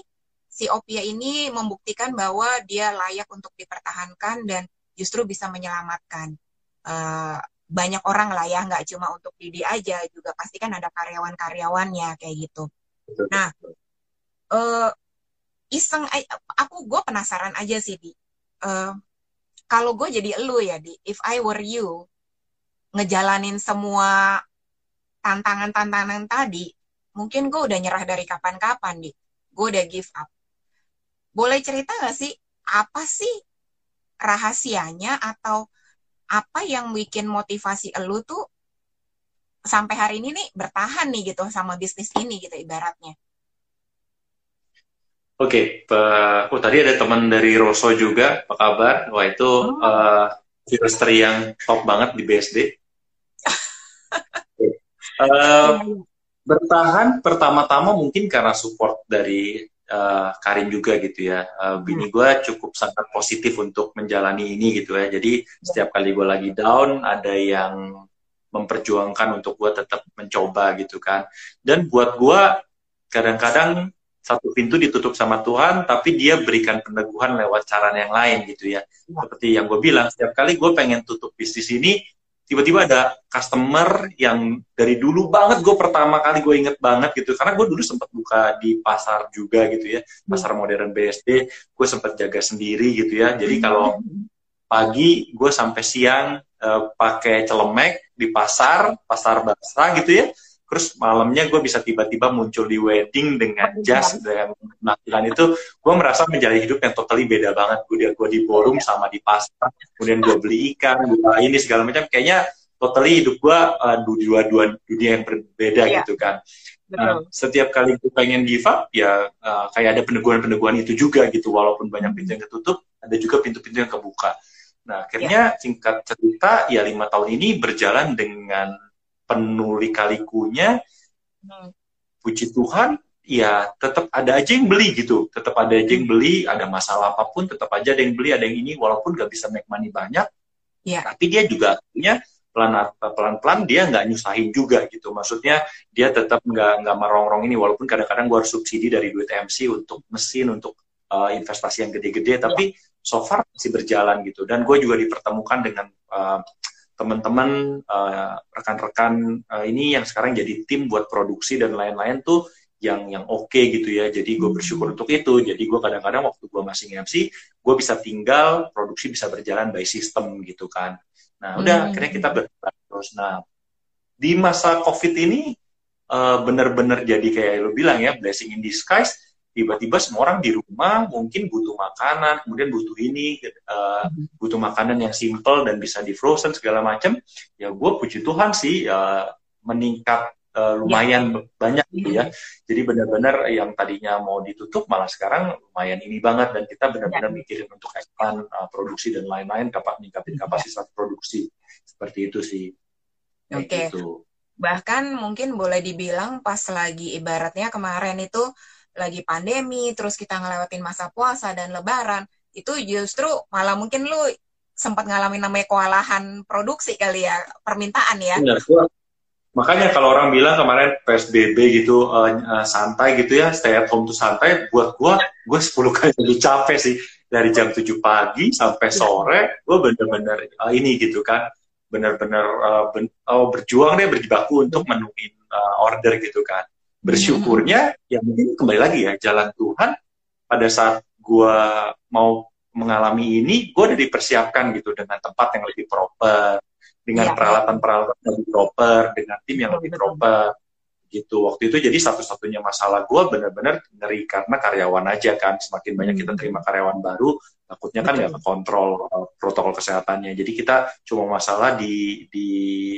S2: si Opia ini membuktikan bahwa dia layak untuk dipertahankan dan justru bisa menyelamatkan uh, banyak orang lah ya, nggak cuma untuk Didi aja, juga pasti kan ada karyawan-karyawannya kayak gitu. Nah, uh, iseng, aku gue penasaran aja sih di, uh, kalau gue jadi elu ya di, if I were you, ngejalanin semua tantangan-tantangan tadi, mungkin gue udah nyerah dari kapan-kapan, di. Gue udah give up. Boleh cerita gak sih, apa sih rahasianya atau apa yang bikin motivasi elu tuh sampai hari ini nih bertahan nih gitu sama bisnis ini gitu ibaratnya.
S1: Oke, okay, oh tadi ada teman dari Rosso juga, apa kabar? Wah itu oh. uh, yang top banget di BSD. uh, bertahan pertama-tama mungkin karena support dari uh, Karin juga gitu ya. Uh, bini gue cukup sangat positif untuk menjalani ini gitu ya. Jadi setiap kali gue lagi down, ada yang memperjuangkan untuk gue tetap mencoba gitu kan. Dan buat gue kadang-kadang satu pintu ditutup sama Tuhan, tapi dia berikan peneguhan lewat cara yang lain gitu ya. ya. Seperti yang gue bilang, setiap kali gue pengen tutup bisnis ini, tiba-tiba ada customer yang dari dulu banget gue pertama kali gue inget banget gitu. Karena gue dulu sempat buka di pasar juga gitu ya ya. pasar modern BSD gue sempat jaga sendiri gitu ya. Jadi kalau pagi gue sampai siang uh, pakai celemek di pasar pasar basah gitu ya terus malamnya gue bisa tiba-tiba muncul di wedding dengan jas dengan penampilan itu gue merasa menjalani hidup yang totally beda banget gue dia gue di ballroom sama di pasar kemudian gue beli ikan gue ini segala macam kayaknya totally hidup gue uh, dua dua dunia yang berbeda yeah. gitu kan Nah, setiap kali gue pengen give up, ya uh, kayak ada peneguhan-peneguhan itu juga gitu. Walaupun banyak pintu yang ketutup, ada juga pintu-pintu yang kebuka. Nah, akhirnya yeah. singkat cerita, ya lima tahun ini berjalan dengan penuh lika-likunya, hmm. puji Tuhan, ya tetap ada aja yang beli gitu. Tetap ada aja yang beli, ada masalah apa pun, tetap aja ada yang beli, ada yang ini, walaupun gak bisa make money banyak, yeah. tapi dia juga punya pelan-pelan dia nggak nyusahin juga gitu. Maksudnya dia tetap nggak nggak merongrong ini, walaupun kadang-kadang gue harus subsidi dari duit MC untuk mesin, untuk uh, investasi yang gede-gede, tapi yeah. so far masih berjalan gitu. Dan gue juga dipertemukan dengan uh, teman-teman uh, rekan-rekan uh, ini yang sekarang jadi tim buat produksi dan lain-lain tuh yang yang oke okay gitu ya. Jadi gue hmm. bersyukur untuk itu. Jadi gue kadang-kadang waktu gue masih MC gue bisa tinggal produksi bisa berjalan by system gitu kan. Nah udah hmm. akhirnya kita berjalan terus. Nah di masa covid ini uh, bener-bener jadi kayak lo bilang ya blessing in disguise tiba-tiba semua orang di rumah mungkin butuh makanan, kemudian butuh ini, uh, butuh makanan yang simple dan bisa di frozen segala macam, ya gue puji Tuhan sih uh, meningkat uh, lumayan ya. banyak gitu ya. Jadi benar-benar yang tadinya mau ditutup malah sekarang lumayan ini banget dan kita benar-benar ya. mikirin untuk expand uh, produksi dan lain-lain kapan ningkatin kapasitas ya. produksi seperti itu sih.
S2: Oke. Okay. Gitu. Bahkan mungkin boleh dibilang pas lagi ibaratnya kemarin itu lagi pandemi, terus kita ngelewatin masa puasa dan lebaran, itu justru malah mungkin lu sempat ngalamin namanya kewalahan produksi kali ya, permintaan ya. Benar,
S1: makanya kalau orang bilang kemarin PSBB gitu uh, santai gitu ya, stay at home tuh santai, buat gua gue 10 kali lebih capek sih. Dari jam 7 pagi sampai sore, gue bener-bener uh, ini gitu kan, bener-bener uh, ben, oh, berjuang deh berjibaku untuk menuhin uh, order gitu kan bersyukurnya ya mungkin kembali lagi ya jalan Tuhan pada saat gue mau mengalami ini gue udah dipersiapkan gitu dengan tempat yang lebih proper dengan iya. peralatan-peralatan yang lebih proper dengan tim yang lebih proper gitu waktu itu jadi satu-satunya masalah gue benar-benar ngeri karena karyawan aja kan semakin banyak kita hmm. terima karyawan baru takutnya kan nggak kontrol uh, protokol kesehatannya jadi kita cuma masalah di di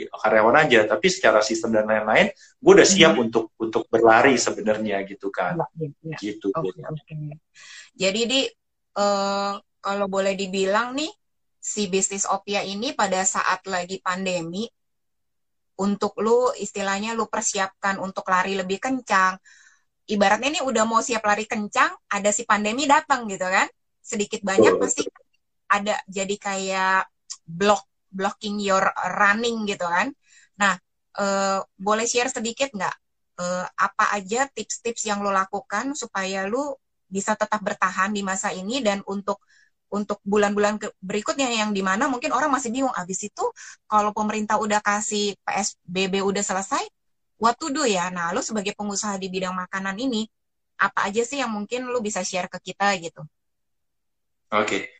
S1: karyawan aja tapi secara sistem dan lain-lain gue udah siap hmm. untuk untuk berlari sebenarnya gitu kan ya, ya. gitu okay, okay.
S2: jadi di uh, kalau boleh dibilang nih si bisnis opia ini pada saat lagi pandemi untuk lu istilahnya lu persiapkan untuk lari lebih kencang. Ibaratnya ini udah mau siap lari kencang, ada si pandemi datang gitu kan. Sedikit banyak oh. pasti ada jadi kayak block blocking your running gitu kan. Nah, uh, boleh share sedikit nggak uh, apa aja tips-tips yang lo lakukan supaya lu bisa tetap bertahan di masa ini dan untuk untuk bulan-bulan berikutnya yang di mana mungkin orang masih bingung abis itu kalau pemerintah udah kasih PSBB udah selesai what to do ya nah lu sebagai pengusaha di bidang makanan ini apa aja sih yang mungkin lu bisa share ke kita gitu
S1: oke okay.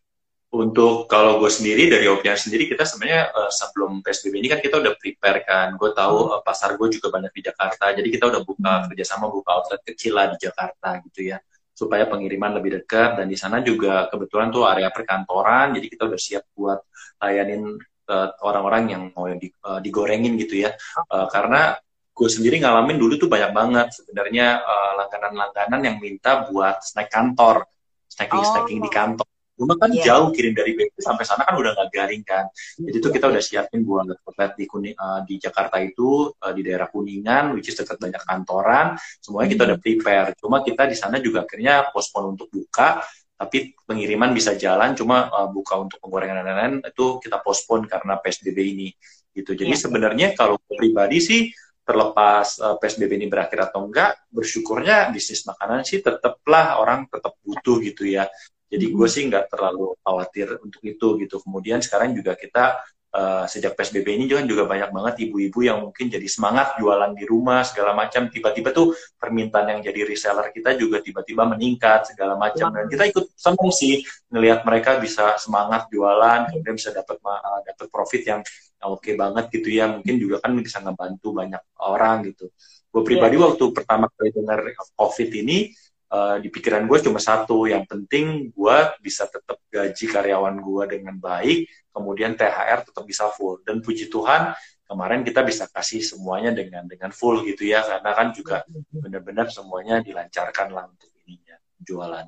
S1: untuk kalau gue sendiri dari Opian sendiri kita sebenarnya uh, sebelum PSBB ini kan kita udah prepare kan. Gue tahu uh, pasar gue juga banyak di Jakarta, jadi kita udah buka hmm. kerjasama buka outlet kecil lah di Jakarta gitu ya, supaya pengiriman lebih dekat. Dan di sana juga kebetulan tuh area perkantoran, jadi kita udah siap buat layanin uh, orang-orang yang mau di, uh, digorengin gitu ya, uh, karena gue sendiri ngalamin dulu tuh banyak banget. Sebenarnya uh, langganan-langganan yang minta buat snack kantor, snacking snacking oh. di kantor Cuma kan yeah. jauh kirim dari BP sampai sana kan udah nggak garing kan. Jadi itu kita udah siapin buat outlet di Kuning, uh, di Jakarta itu uh, di daerah Kuningan, which is dekat banyak kantoran. Semuanya kita udah prepare. Cuma kita di sana juga akhirnya pospon untuk buka, tapi pengiriman bisa jalan. Cuma uh, buka untuk penggorengan dan lain-lain itu kita pospon karena PSBB ini. Gitu. Jadi yeah. sebenarnya kalau pribadi sih terlepas uh, PSBB ini berakhir atau enggak, bersyukurnya bisnis makanan sih tetaplah orang tetap butuh gitu ya. Jadi gue sih nggak terlalu khawatir untuk itu gitu. Kemudian sekarang juga kita uh, sejak PSBB ini juga juga banyak banget ibu-ibu yang mungkin jadi semangat jualan di rumah segala macam. Tiba-tiba tuh permintaan yang jadi reseller kita juga tiba-tiba meningkat segala macam. Dan kita ikut seneng sih ngelihat mereka bisa semangat jualan, kemudian bisa dapat uh, dapat profit yang oke okay banget gitu ya. Mungkin juga kan bisa ngebantu banyak orang gitu. Gue pribadi yeah. waktu pertama kali dengar COVID ini uh, di pikiran gue cuma satu yang penting gue bisa tetap gaji karyawan gue dengan baik kemudian THR tetap bisa full. Dan puji Tuhan kemarin kita bisa kasih semuanya dengan dengan full gitu ya karena kan juga benar-benar semuanya dilancarkan lah untuk ininya jualan.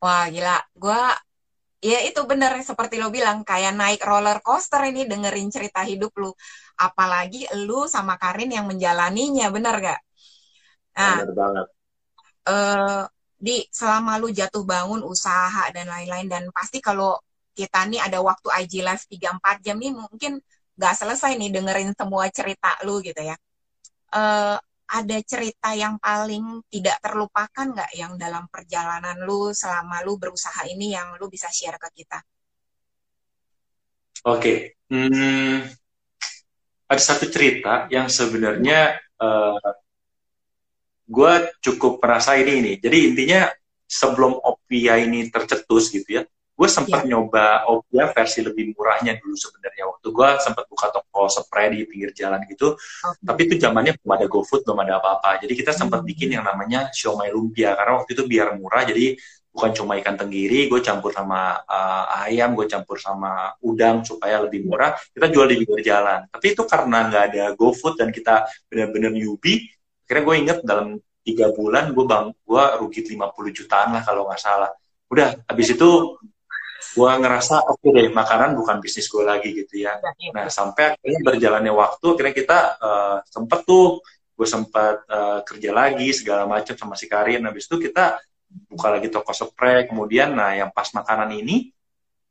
S2: Wah gila, gue ya itu bener seperti lo bilang kayak naik roller coaster ini dengerin cerita hidup lu. Apalagi lu sama Karin yang menjalaninya bener gak?
S1: Nah, bener banget
S2: uh, di selama lu jatuh bangun usaha dan lain-lain dan pasti kalau kita nih ada waktu IG live 3-4 jam nih mungkin gak selesai nih dengerin semua cerita lu gitu ya. Uh, ada cerita yang paling tidak terlupakan nggak yang dalam perjalanan lu selama lu berusaha ini yang lu bisa share ke kita?
S1: Oke, okay. hmm, ada satu cerita yang sebenarnya uh, gue cukup merasa ini ini. Jadi intinya sebelum Opia ini tercetus gitu ya, gue sempat yeah. nyoba Opia versi lebih murahnya dulu sebenarnya. Waktu gue sempat buka toko spray di pinggir jalan gitu, okay. tapi itu zamannya belum ada GoFood, belum ada apa-apa. Jadi kita sempat hmm. bikin yang namanya siomay lumpia karena waktu itu biar murah, jadi bukan cuma ikan tenggiri, gue campur sama uh, ayam, gue campur sama udang supaya lebih murah. Kita jual di pinggir jalan. Tapi itu karena nggak ada GoFood dan kita benar-benar newbie, akhirnya gue inget dalam tiga bulan gue bang gue rugi 50 jutaan lah kalau nggak salah. Udah habis itu gue ngerasa oke okay deh makanan bukan bisnis gue lagi gitu ya. Nah sampai akhirnya berjalannya waktu akhirnya kita uh, sempet tuh gue sempat uh, kerja lagi segala macam sama si Karin. Habis itu kita buka lagi toko spray kemudian nah yang pas makanan ini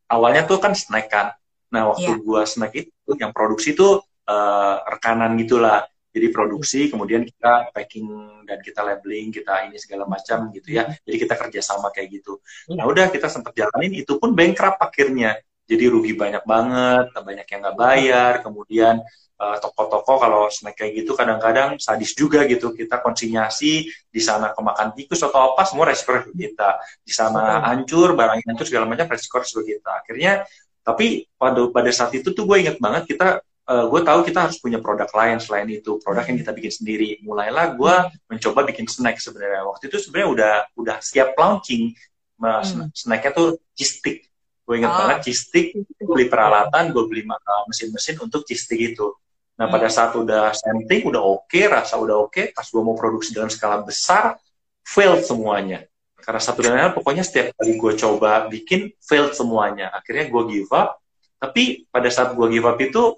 S1: awalnya tuh kan snack kan. Nah waktu yeah. gue snack itu yang produksi tuh uh, rekanan gitulah jadi produksi, kemudian kita packing dan kita labeling, kita ini segala macam gitu ya. Jadi kita kerjasama kayak gitu. Nah udah kita sempat jalanin, itu pun bankrupt akhirnya. Jadi rugi banyak banget, banyak yang nggak bayar. Kemudian uh, toko-toko kalau snack kayak gitu kadang-kadang sadis juga gitu. Kita konsinyasi di sana kemakan tikus atau apa, semua resiko kita. Di sana hancur, barang hancur segala macam resiko resiko kita. Akhirnya tapi pada pada saat itu tuh gue inget banget kita uh, eh, gue tahu kita harus punya produk lain selain itu. Produk yang kita bikin sendiri. Mulailah gue mencoba bikin snack sebenarnya. Waktu itu sebenarnya udah udah siap launching. Hmm. snacknya tuh cheese stick. Gue ingat oh. banget cheese stick beli peralatan gue beli mesin-mesin untuk cheese stick itu. Nah hmm. pada saat udah sampling udah oke okay, rasa udah oke okay, pas gue mau produksi dalam skala besar fail semuanya. Karena satu dan lain pokoknya setiap kali gue coba bikin fail semuanya. Akhirnya gue give up. Tapi pada saat gue give up itu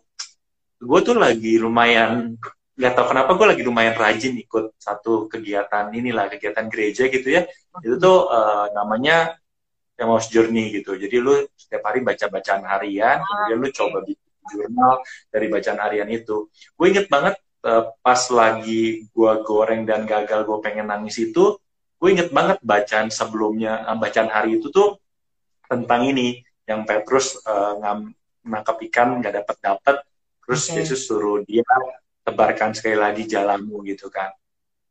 S1: gue tuh lagi lumayan nggak tahu kenapa gue lagi lumayan rajin ikut satu kegiatan inilah kegiatan gereja gitu ya. Itu tuh uh, namanya Emmaus Journey gitu. Jadi lu setiap hari baca bacaan harian kemudian lu coba bikin jurnal dari bacaan harian itu. Gue inget banget uh, pas lagi gue goreng dan gagal gue pengen nangis itu gue inget banget bacaan sebelumnya uh, bacaan hari itu tuh tentang ini. Yang Petrus uh, ngam, nangkap ikan nggak dapat dapat terus okay. Yesus suruh dia tebarkan sekali lagi jalanmu gitu kan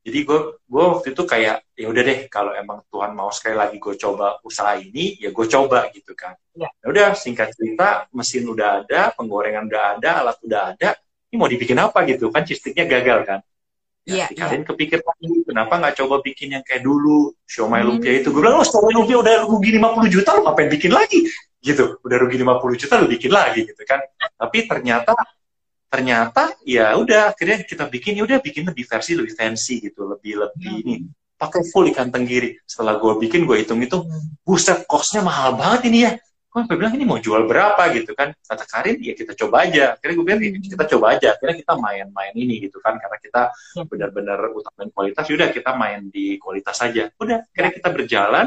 S1: jadi gue gue waktu itu kayak ya udah deh kalau emang Tuhan mau sekali lagi gue coba usaha ini ya gue coba gitu kan ya. ya udah singkat cerita mesin udah ada penggorengan udah ada alat udah ada ini mau dibikin apa gitu kan cistiknya gagal kan Ya, yeah, kalian yeah. kepikir lagi, kenapa nggak coba bikin yang kayak dulu, Siomay hmm. Lumpia itu. Gue bilang, oh Siomay Lumpia udah rugi 50 juta, lo ngapain bikin lagi? Gitu, udah rugi 50 juta, lo bikin lagi gitu kan. Tapi ternyata ternyata ya udah akhirnya kita bikin ya udah bikin lebih versi lebih fancy gitu lebih lebih hmm. ini pakai full ikan tenggiri setelah gue bikin gue hitung itu hmm. buset costnya mahal banget ini ya. Gue bilang ini mau jual berapa? gitu kan. Kata Karin ya kita coba aja. Akhirnya gue bilang hmm. kita coba aja. Akhirnya kita main-main ini gitu kan karena kita ya. benar-benar utamain kualitas ya udah kita main di kualitas saja udah akhirnya kita berjalan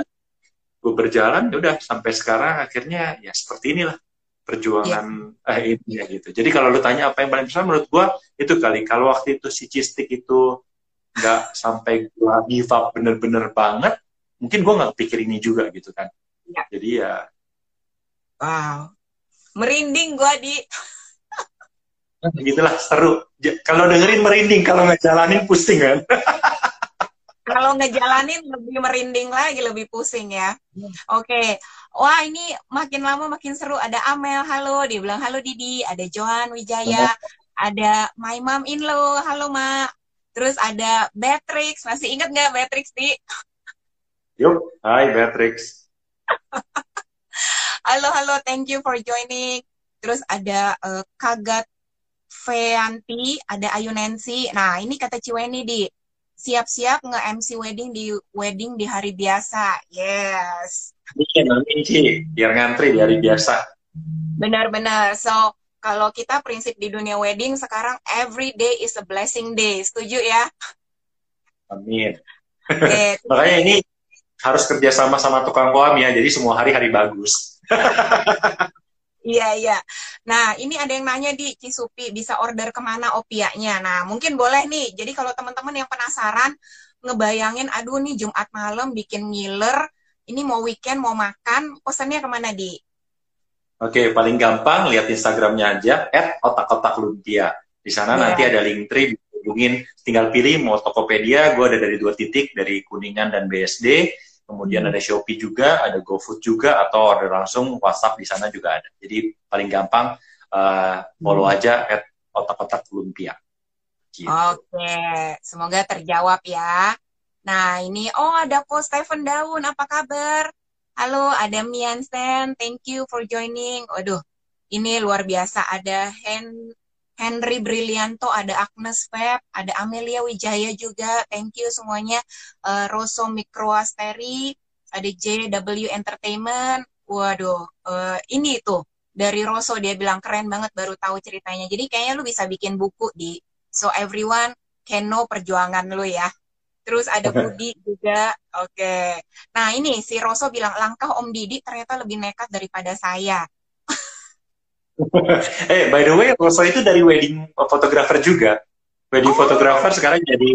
S1: gue berjalan ya udah sampai sekarang akhirnya ya seperti inilah perjuangan yeah. eh, ini ya gitu. Jadi kalau lu tanya apa yang paling besar menurut gua itu kali kalau waktu itu si Cistik itu nggak sampai gua give up bener-bener banget, mungkin gua nggak pikir ini juga gitu kan. Yeah. Jadi ya
S2: wow. Merinding gua di
S1: gitulah seru. Kalau dengerin merinding, kalau nggak jalanin pusing kan.
S2: kalau ngejalanin lebih merinding lagi, lebih pusing ya. Iya. Oke, okay. Wah ini makin lama makin seru. Ada Amel, halo, dia bilang halo Didi. Ada Johan Wijaya, ada My Mom in Law, halo Mak. Terus ada Beatrix, masih ingat nggak Beatrix di?
S1: Yuk, hai Beatrix.
S2: halo, halo, thank you for joining. Terus ada uh, Kagat Feanti, ada Ayu Nancy. Nah, ini kata Ciweni di siap-siap nge-MC wedding di wedding di hari biasa. Yes.
S1: Nanti Ci, biar ngantri di hari biasa.
S2: Benar-benar. So, kalau kita prinsip di dunia wedding sekarang every day is a blessing day. Setuju ya?
S1: Amin. Okay. Makanya ini harus kerja sama sama tukang koam ya, jadi semua hari hari bagus.
S2: Iya, iya. Nah, ini ada yang nanya di Cisupi, bisa order ke mana opiaknya? Nah, mungkin boleh nih. Jadi kalau teman-teman yang penasaran, ngebayangin, aduh nih Jumat malam bikin ngiler, ini mau weekend, mau makan, pesannya ke mana, Di?
S1: Oke, paling gampang lihat Instagramnya aja, at otak-otak lumpia. Di sana yeah. nanti ada link tree, hubungin, tinggal pilih mau Tokopedia, gue ada dari dua titik, dari Kuningan dan BSD, kemudian ada Shopee juga, ada GoFood juga, atau order langsung WhatsApp di sana juga ada. Jadi paling gampang uh, follow hmm. aja at otak-otak lumpia.
S2: Gitu. Oke, semoga terjawab ya. Nah ini, oh ada Ko Stephen Daun, apa kabar? Halo, ada Mian Stan, thank you for joining. Waduh, ini luar biasa. Ada Hen Henry Brilianto, ada Agnes Feb, ada Amelia Wijaya juga, thank you semuanya. Uh, Rosso Mikroasteri, ada JW Entertainment, waduh, uh, ini tuh dari Rosso dia bilang keren banget baru tahu ceritanya. Jadi kayaknya lu bisa bikin buku di So Everyone Can Know perjuangan lu ya. Terus ada Budi juga, oke. Okay. Nah ini si Rosso bilang langkah Om Didi ternyata lebih nekat daripada saya.
S1: eh, by the way, Rosso itu dari wedding photographer juga. Wedding oh. photographer sekarang jadi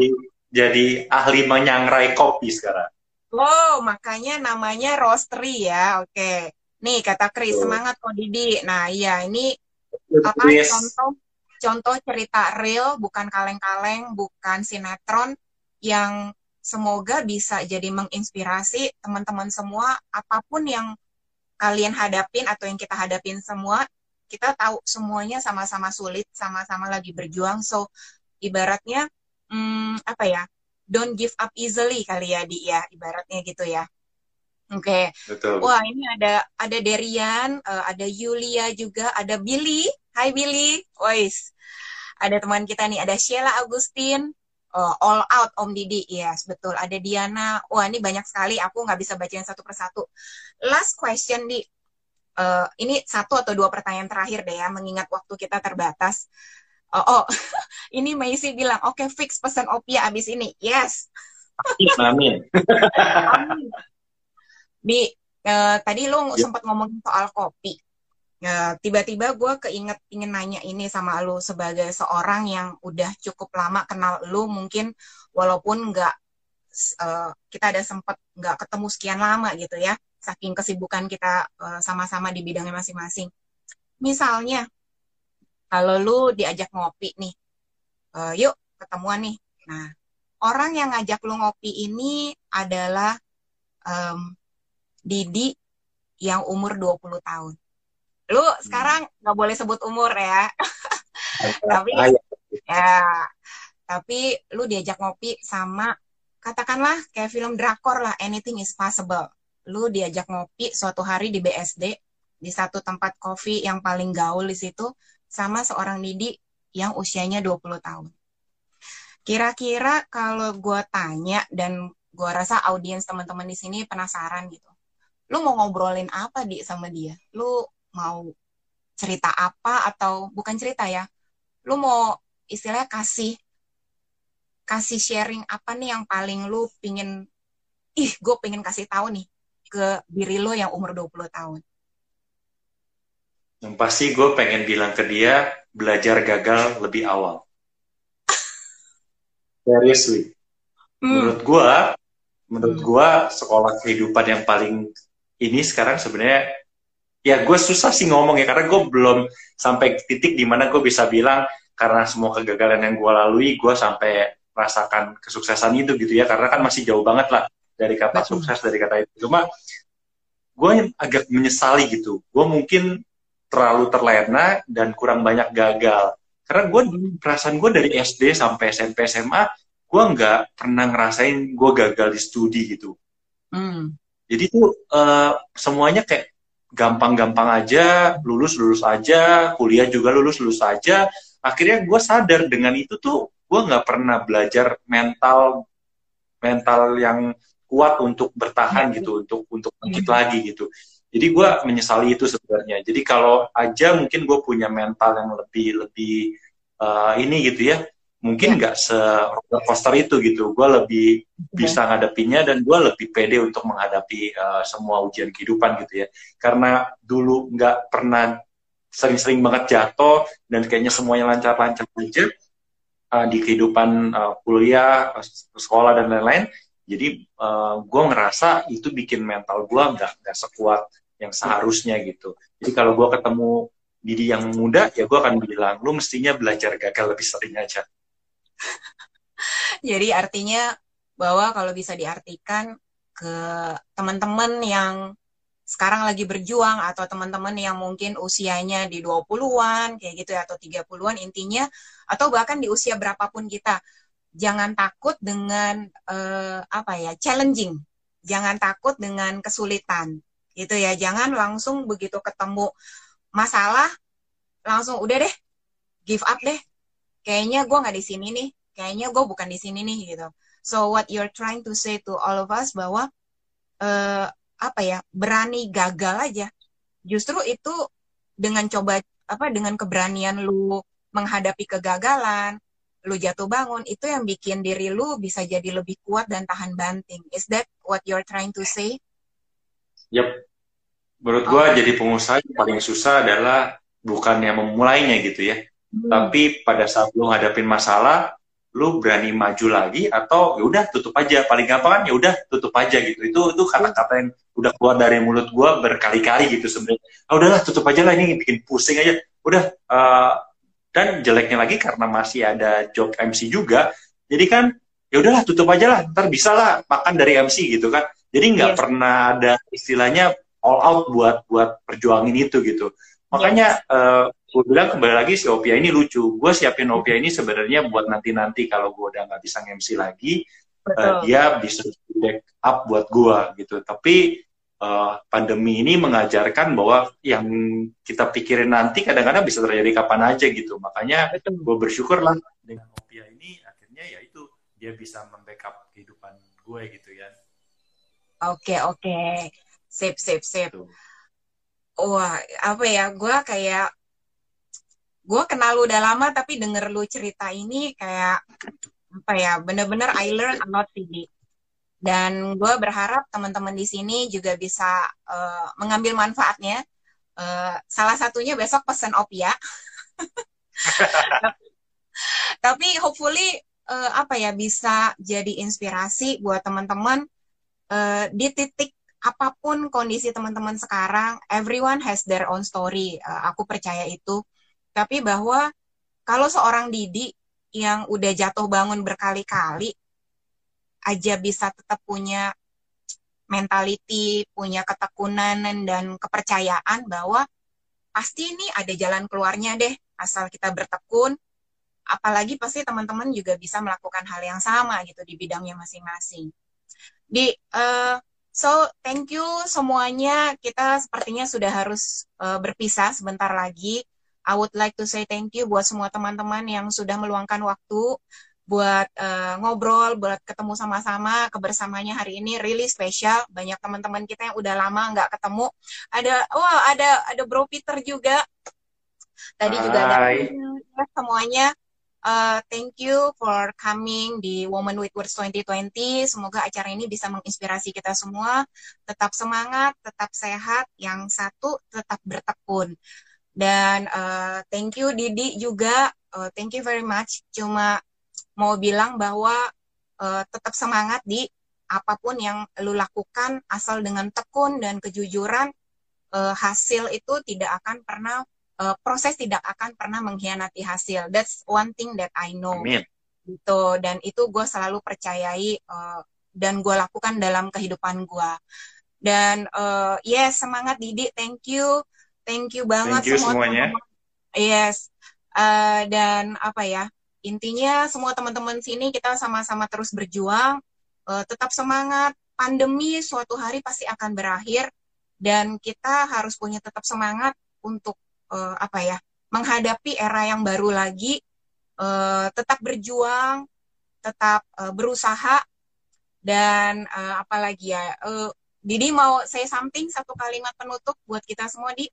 S1: jadi ahli menyangrai kopi sekarang.
S2: Oh, makanya namanya roastery ya. Oke. Nih kata Chris, oh. semangat kok Didi. Nah, iya ini apa yes. contoh contoh cerita real, bukan kaleng-kaleng, bukan sinetron yang semoga bisa jadi menginspirasi teman-teman semua apa pun yang kalian hadapin atau yang kita hadapin semua kita tahu semuanya sama-sama sulit, sama-sama lagi berjuang. So ibaratnya hmm, apa ya? Don't give up easily kali ya di ya ibaratnya gitu ya. Oke. Okay. Wah, ini ada ada Derian, uh, ada Yulia juga, ada Billy. Hai Billy. Wais. Ada teman kita nih, ada Sheila Agustin. Uh, all out Om Didi, yes betul. Ada Diana. Wah ini banyak sekali. Aku nggak bisa bacain satu persatu. Last question di uh, ini satu atau dua pertanyaan terakhir deh ya, mengingat waktu kita terbatas. Oh, oh ini Maisi bilang, oke okay, fix pesan Opia abis ini. Yes.
S1: Amin.
S2: Amin. Di uh, tadi lo ya. sempat ngomong soal kopi. Uh, tiba-tiba gue keinget ingin nanya ini sama lo sebagai seorang yang udah cukup lama kenal lo mungkin walaupun nggak uh, kita ada sempat nggak ketemu sekian lama gitu ya saking kesibukan kita eh, sama-sama di bidangnya masing-masing. Misalnya, kalau lu diajak ngopi nih, uh, yuk ketemuan nih. Nah, orang yang ngajak lu ngopi ini adalah um, Didi yang umur 20 tahun. Lu sekarang nggak boleh sebut umur ya. tapi ya tapi lu diajak ngopi sama katakanlah kayak film drakor lah anything is possible. Lu diajak ngopi suatu hari di BSD di satu tempat kopi yang paling gaul di situ sama seorang Didi yang usianya 20 tahun. Kira-kira kalau gue tanya dan gue rasa audiens teman-teman di sini penasaran gitu lu mau ngobrolin apa di sama dia lu mau cerita apa atau bukan cerita ya lu mau istilahnya kasih kasih sharing apa nih yang paling lu pingin ih gue pengen kasih tahu nih ke diri lo yang umur 20 tahun
S1: yang pasti gue pengen bilang ke dia belajar gagal lebih awal seriously hmm. menurut gue menurut hmm. gue sekolah kehidupan yang paling ini sekarang sebenarnya ya gue susah sih ngomong ya karena gue belum sampai titik di mana gue bisa bilang karena semua kegagalan yang gue lalui gue sampai merasakan kesuksesan itu gitu ya karena kan masih jauh banget lah dari kata Betul. sukses dari kata itu cuma gue agak menyesali gitu gue mungkin terlalu terlena dan kurang banyak gagal karena gue perasaan gue dari SD sampai SMP SMA gue nggak pernah ngerasain gue gagal di studi gitu hmm. Jadi tuh uh, semuanya kayak gampang-gampang aja, lulus-lulus aja, kuliah juga lulus-lulus aja. Akhirnya gue sadar dengan itu tuh gue nggak pernah belajar mental mental yang kuat untuk bertahan gitu, untuk untuk bangkit lagi gitu. Jadi gue menyesali itu sebenarnya. Jadi kalau aja mungkin gue punya mental yang lebih lebih uh, ini gitu ya, mungkin ya. nggak se roller coaster itu gitu gue lebih ya. bisa ngadepinnya dan gue lebih pede untuk menghadapi uh, semua ujian kehidupan gitu ya karena dulu nggak pernah sering-sering banget jatuh dan kayaknya semuanya lancar-lancar aja uh, di kehidupan uh, kuliah sekolah dan lain-lain jadi uh, gue ngerasa itu bikin mental gue nggak nggak sekuat yang seharusnya gitu. Jadi kalau gue ketemu Didi yang muda ya gue akan bilang lu mestinya belajar gagal lebih sering aja.
S2: Jadi artinya bahwa kalau bisa diartikan ke teman-teman yang sekarang lagi berjuang atau teman-teman yang mungkin usianya di 20-an kayak gitu ya atau 30-an intinya atau bahkan di usia berapapun kita jangan takut dengan uh, apa ya challenging. Jangan takut dengan kesulitan. Gitu ya jangan langsung begitu ketemu masalah langsung udah deh give up deh. Kayaknya gue nggak di sini nih. Kayaknya gue bukan di sini nih gitu. So what you're trying to say to all of us bahwa uh, apa ya berani gagal aja. Justru itu dengan coba apa dengan keberanian lu menghadapi kegagalan lu jatuh bangun itu yang bikin diri lu bisa jadi lebih kuat dan tahan banting is that what you're trying to say
S1: Yep. Menurut okay. jadi pengusaha yang paling susah adalah bukan yang memulainya gitu ya. Hmm. Tapi pada saat lu ngadapin masalah, lu berani maju lagi atau ya udah tutup aja. Paling gampang kan ya udah tutup aja gitu. Itu itu kata-kata yang udah keluar dari mulut gua berkali-kali gitu sebenarnya. Ah udahlah tutup aja lah ini bikin pusing aja. Udah uh, dan jeleknya lagi karena masih ada job MC juga. Jadi kan ya udahlah tutup aja lah. Ntar bisa lah makan dari MC gitu kan. Jadi nggak yes. pernah ada istilahnya all out buat buat perjuangin itu gitu. Makanya yes. uh, gue bilang kembali lagi si Opia ini lucu. Gue siapin Opia ini sebenarnya buat nanti-nanti kalau gue udah nggak bisa MC lagi, uh, dia bisa backup buat gue gitu. Tapi uh, pandemi ini mengajarkan bahwa yang kita pikirin nanti kadang-kadang bisa terjadi kapan aja gitu. Makanya gue bersyukur lah dengan Opia ini akhirnya ya itu dia bisa membackup kehidupan gue gitu ya.
S2: Oke oke, sip sip sip. Wah apa ya, gue kayak gue kenal lu udah lama tapi denger lu cerita ini kayak apa ya bener-bener I learn a lot sih dan gue berharap teman-teman di sini juga bisa uh, mengambil manfaatnya. Uh, salah satunya besok pesen opia. Tapi hopefully uh, apa ya bisa jadi inspirasi buat teman-teman uh, di titik apa pun kondisi teman-teman sekarang everyone has their own story. Uh, aku percaya itu. Tapi bahwa kalau seorang Didi yang udah jatuh bangun berkali-kali aja bisa tetap punya mentality, punya ketekunan dan kepercayaan bahwa pasti ini ada jalan keluarnya deh asal kita bertekun. Apalagi pasti teman-teman juga bisa melakukan hal yang sama gitu di bidangnya masing-masing. Di uh, so thank you semuanya. Kita sepertinya sudah harus uh, berpisah sebentar lagi. I would like to say thank you buat semua teman-teman yang sudah meluangkan waktu buat uh, ngobrol, buat ketemu sama-sama. Kebersamanya hari ini really spesial. Banyak teman-teman kita yang udah lama nggak ketemu. Ada, wow, ada ada Bro Peter juga. Tadi Hai. juga ada ya, semuanya. Uh, thank you for coming di Women with Words 2020. Semoga acara ini bisa menginspirasi kita semua. Tetap semangat, tetap sehat. Yang satu tetap bertekun. Dan uh, thank you Didi juga. Uh, thank you very much. Cuma mau bilang bahwa uh, tetap semangat di apa pun yang lu lakukan asal dengan tekun dan kejujuran uh, hasil itu tidak akan pernah uh, proses tidak akan pernah mengkhianati hasil. That's one thing that I know. Amin. Gitu dan itu gue selalu percayai uh, dan gue lakukan dalam kehidupan gue. Dan uh, yes semangat Didi, thank you, thank you banget
S1: thank you semua semuanya. Teman -teman.
S2: Yes uh, dan apa ya Intinya semua teman-teman sini kita sama-sama terus berjuang, uh, tetap semangat. Pandemi suatu hari pasti akan berakhir dan kita harus punya tetap semangat untuk uh, apa ya menghadapi era yang baru lagi. Uh, tetap berjuang, tetap uh, berusaha dan uh, apalagi ya. Uh, Didi mau say something satu kalimat penutup buat kita semua di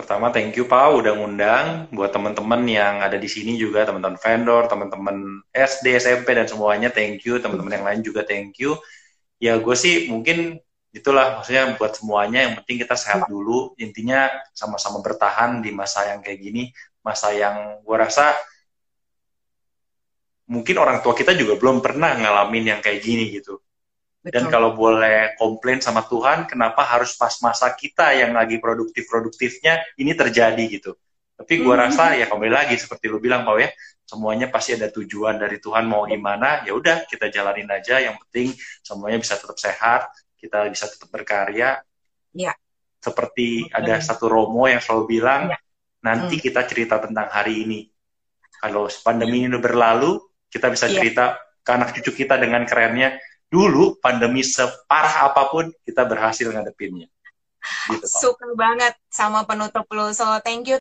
S1: Pertama, thank you Pak udah ngundang. Buat teman-teman yang ada di sini juga, teman-teman vendor, teman-teman SD, SMP, dan semuanya, thank you. Teman-teman yang lain juga thank you. Ya, gue sih mungkin itulah maksudnya buat semuanya yang penting kita sehat dulu intinya sama-sama bertahan di masa yang kayak gini masa yang gue rasa mungkin orang tua kita juga belum pernah ngalamin yang kayak gini gitu Betul. Dan kalau boleh komplain sama Tuhan, kenapa harus pas masa kita yang lagi produktif-produktifnya ini terjadi gitu. Tapi gue hmm. rasa ya kembali lagi seperti lu bilang Pak ya, semuanya pasti ada tujuan dari Tuhan mau gimana, ya udah kita jalanin aja. Yang penting semuanya bisa tetap sehat, kita bisa tetap berkarya.
S2: Ya.
S1: Seperti okay. ada satu Romo yang selalu bilang, ya. nanti hmm. kita cerita tentang hari ini. Kalau pandemi ini udah berlalu, kita bisa ya. cerita ke anak cucu kita dengan kerennya, dulu pandemi separah apa pun kita berhasil ngadepinnya.
S2: Gitu, Suka banget sama penutup lo. So thank you.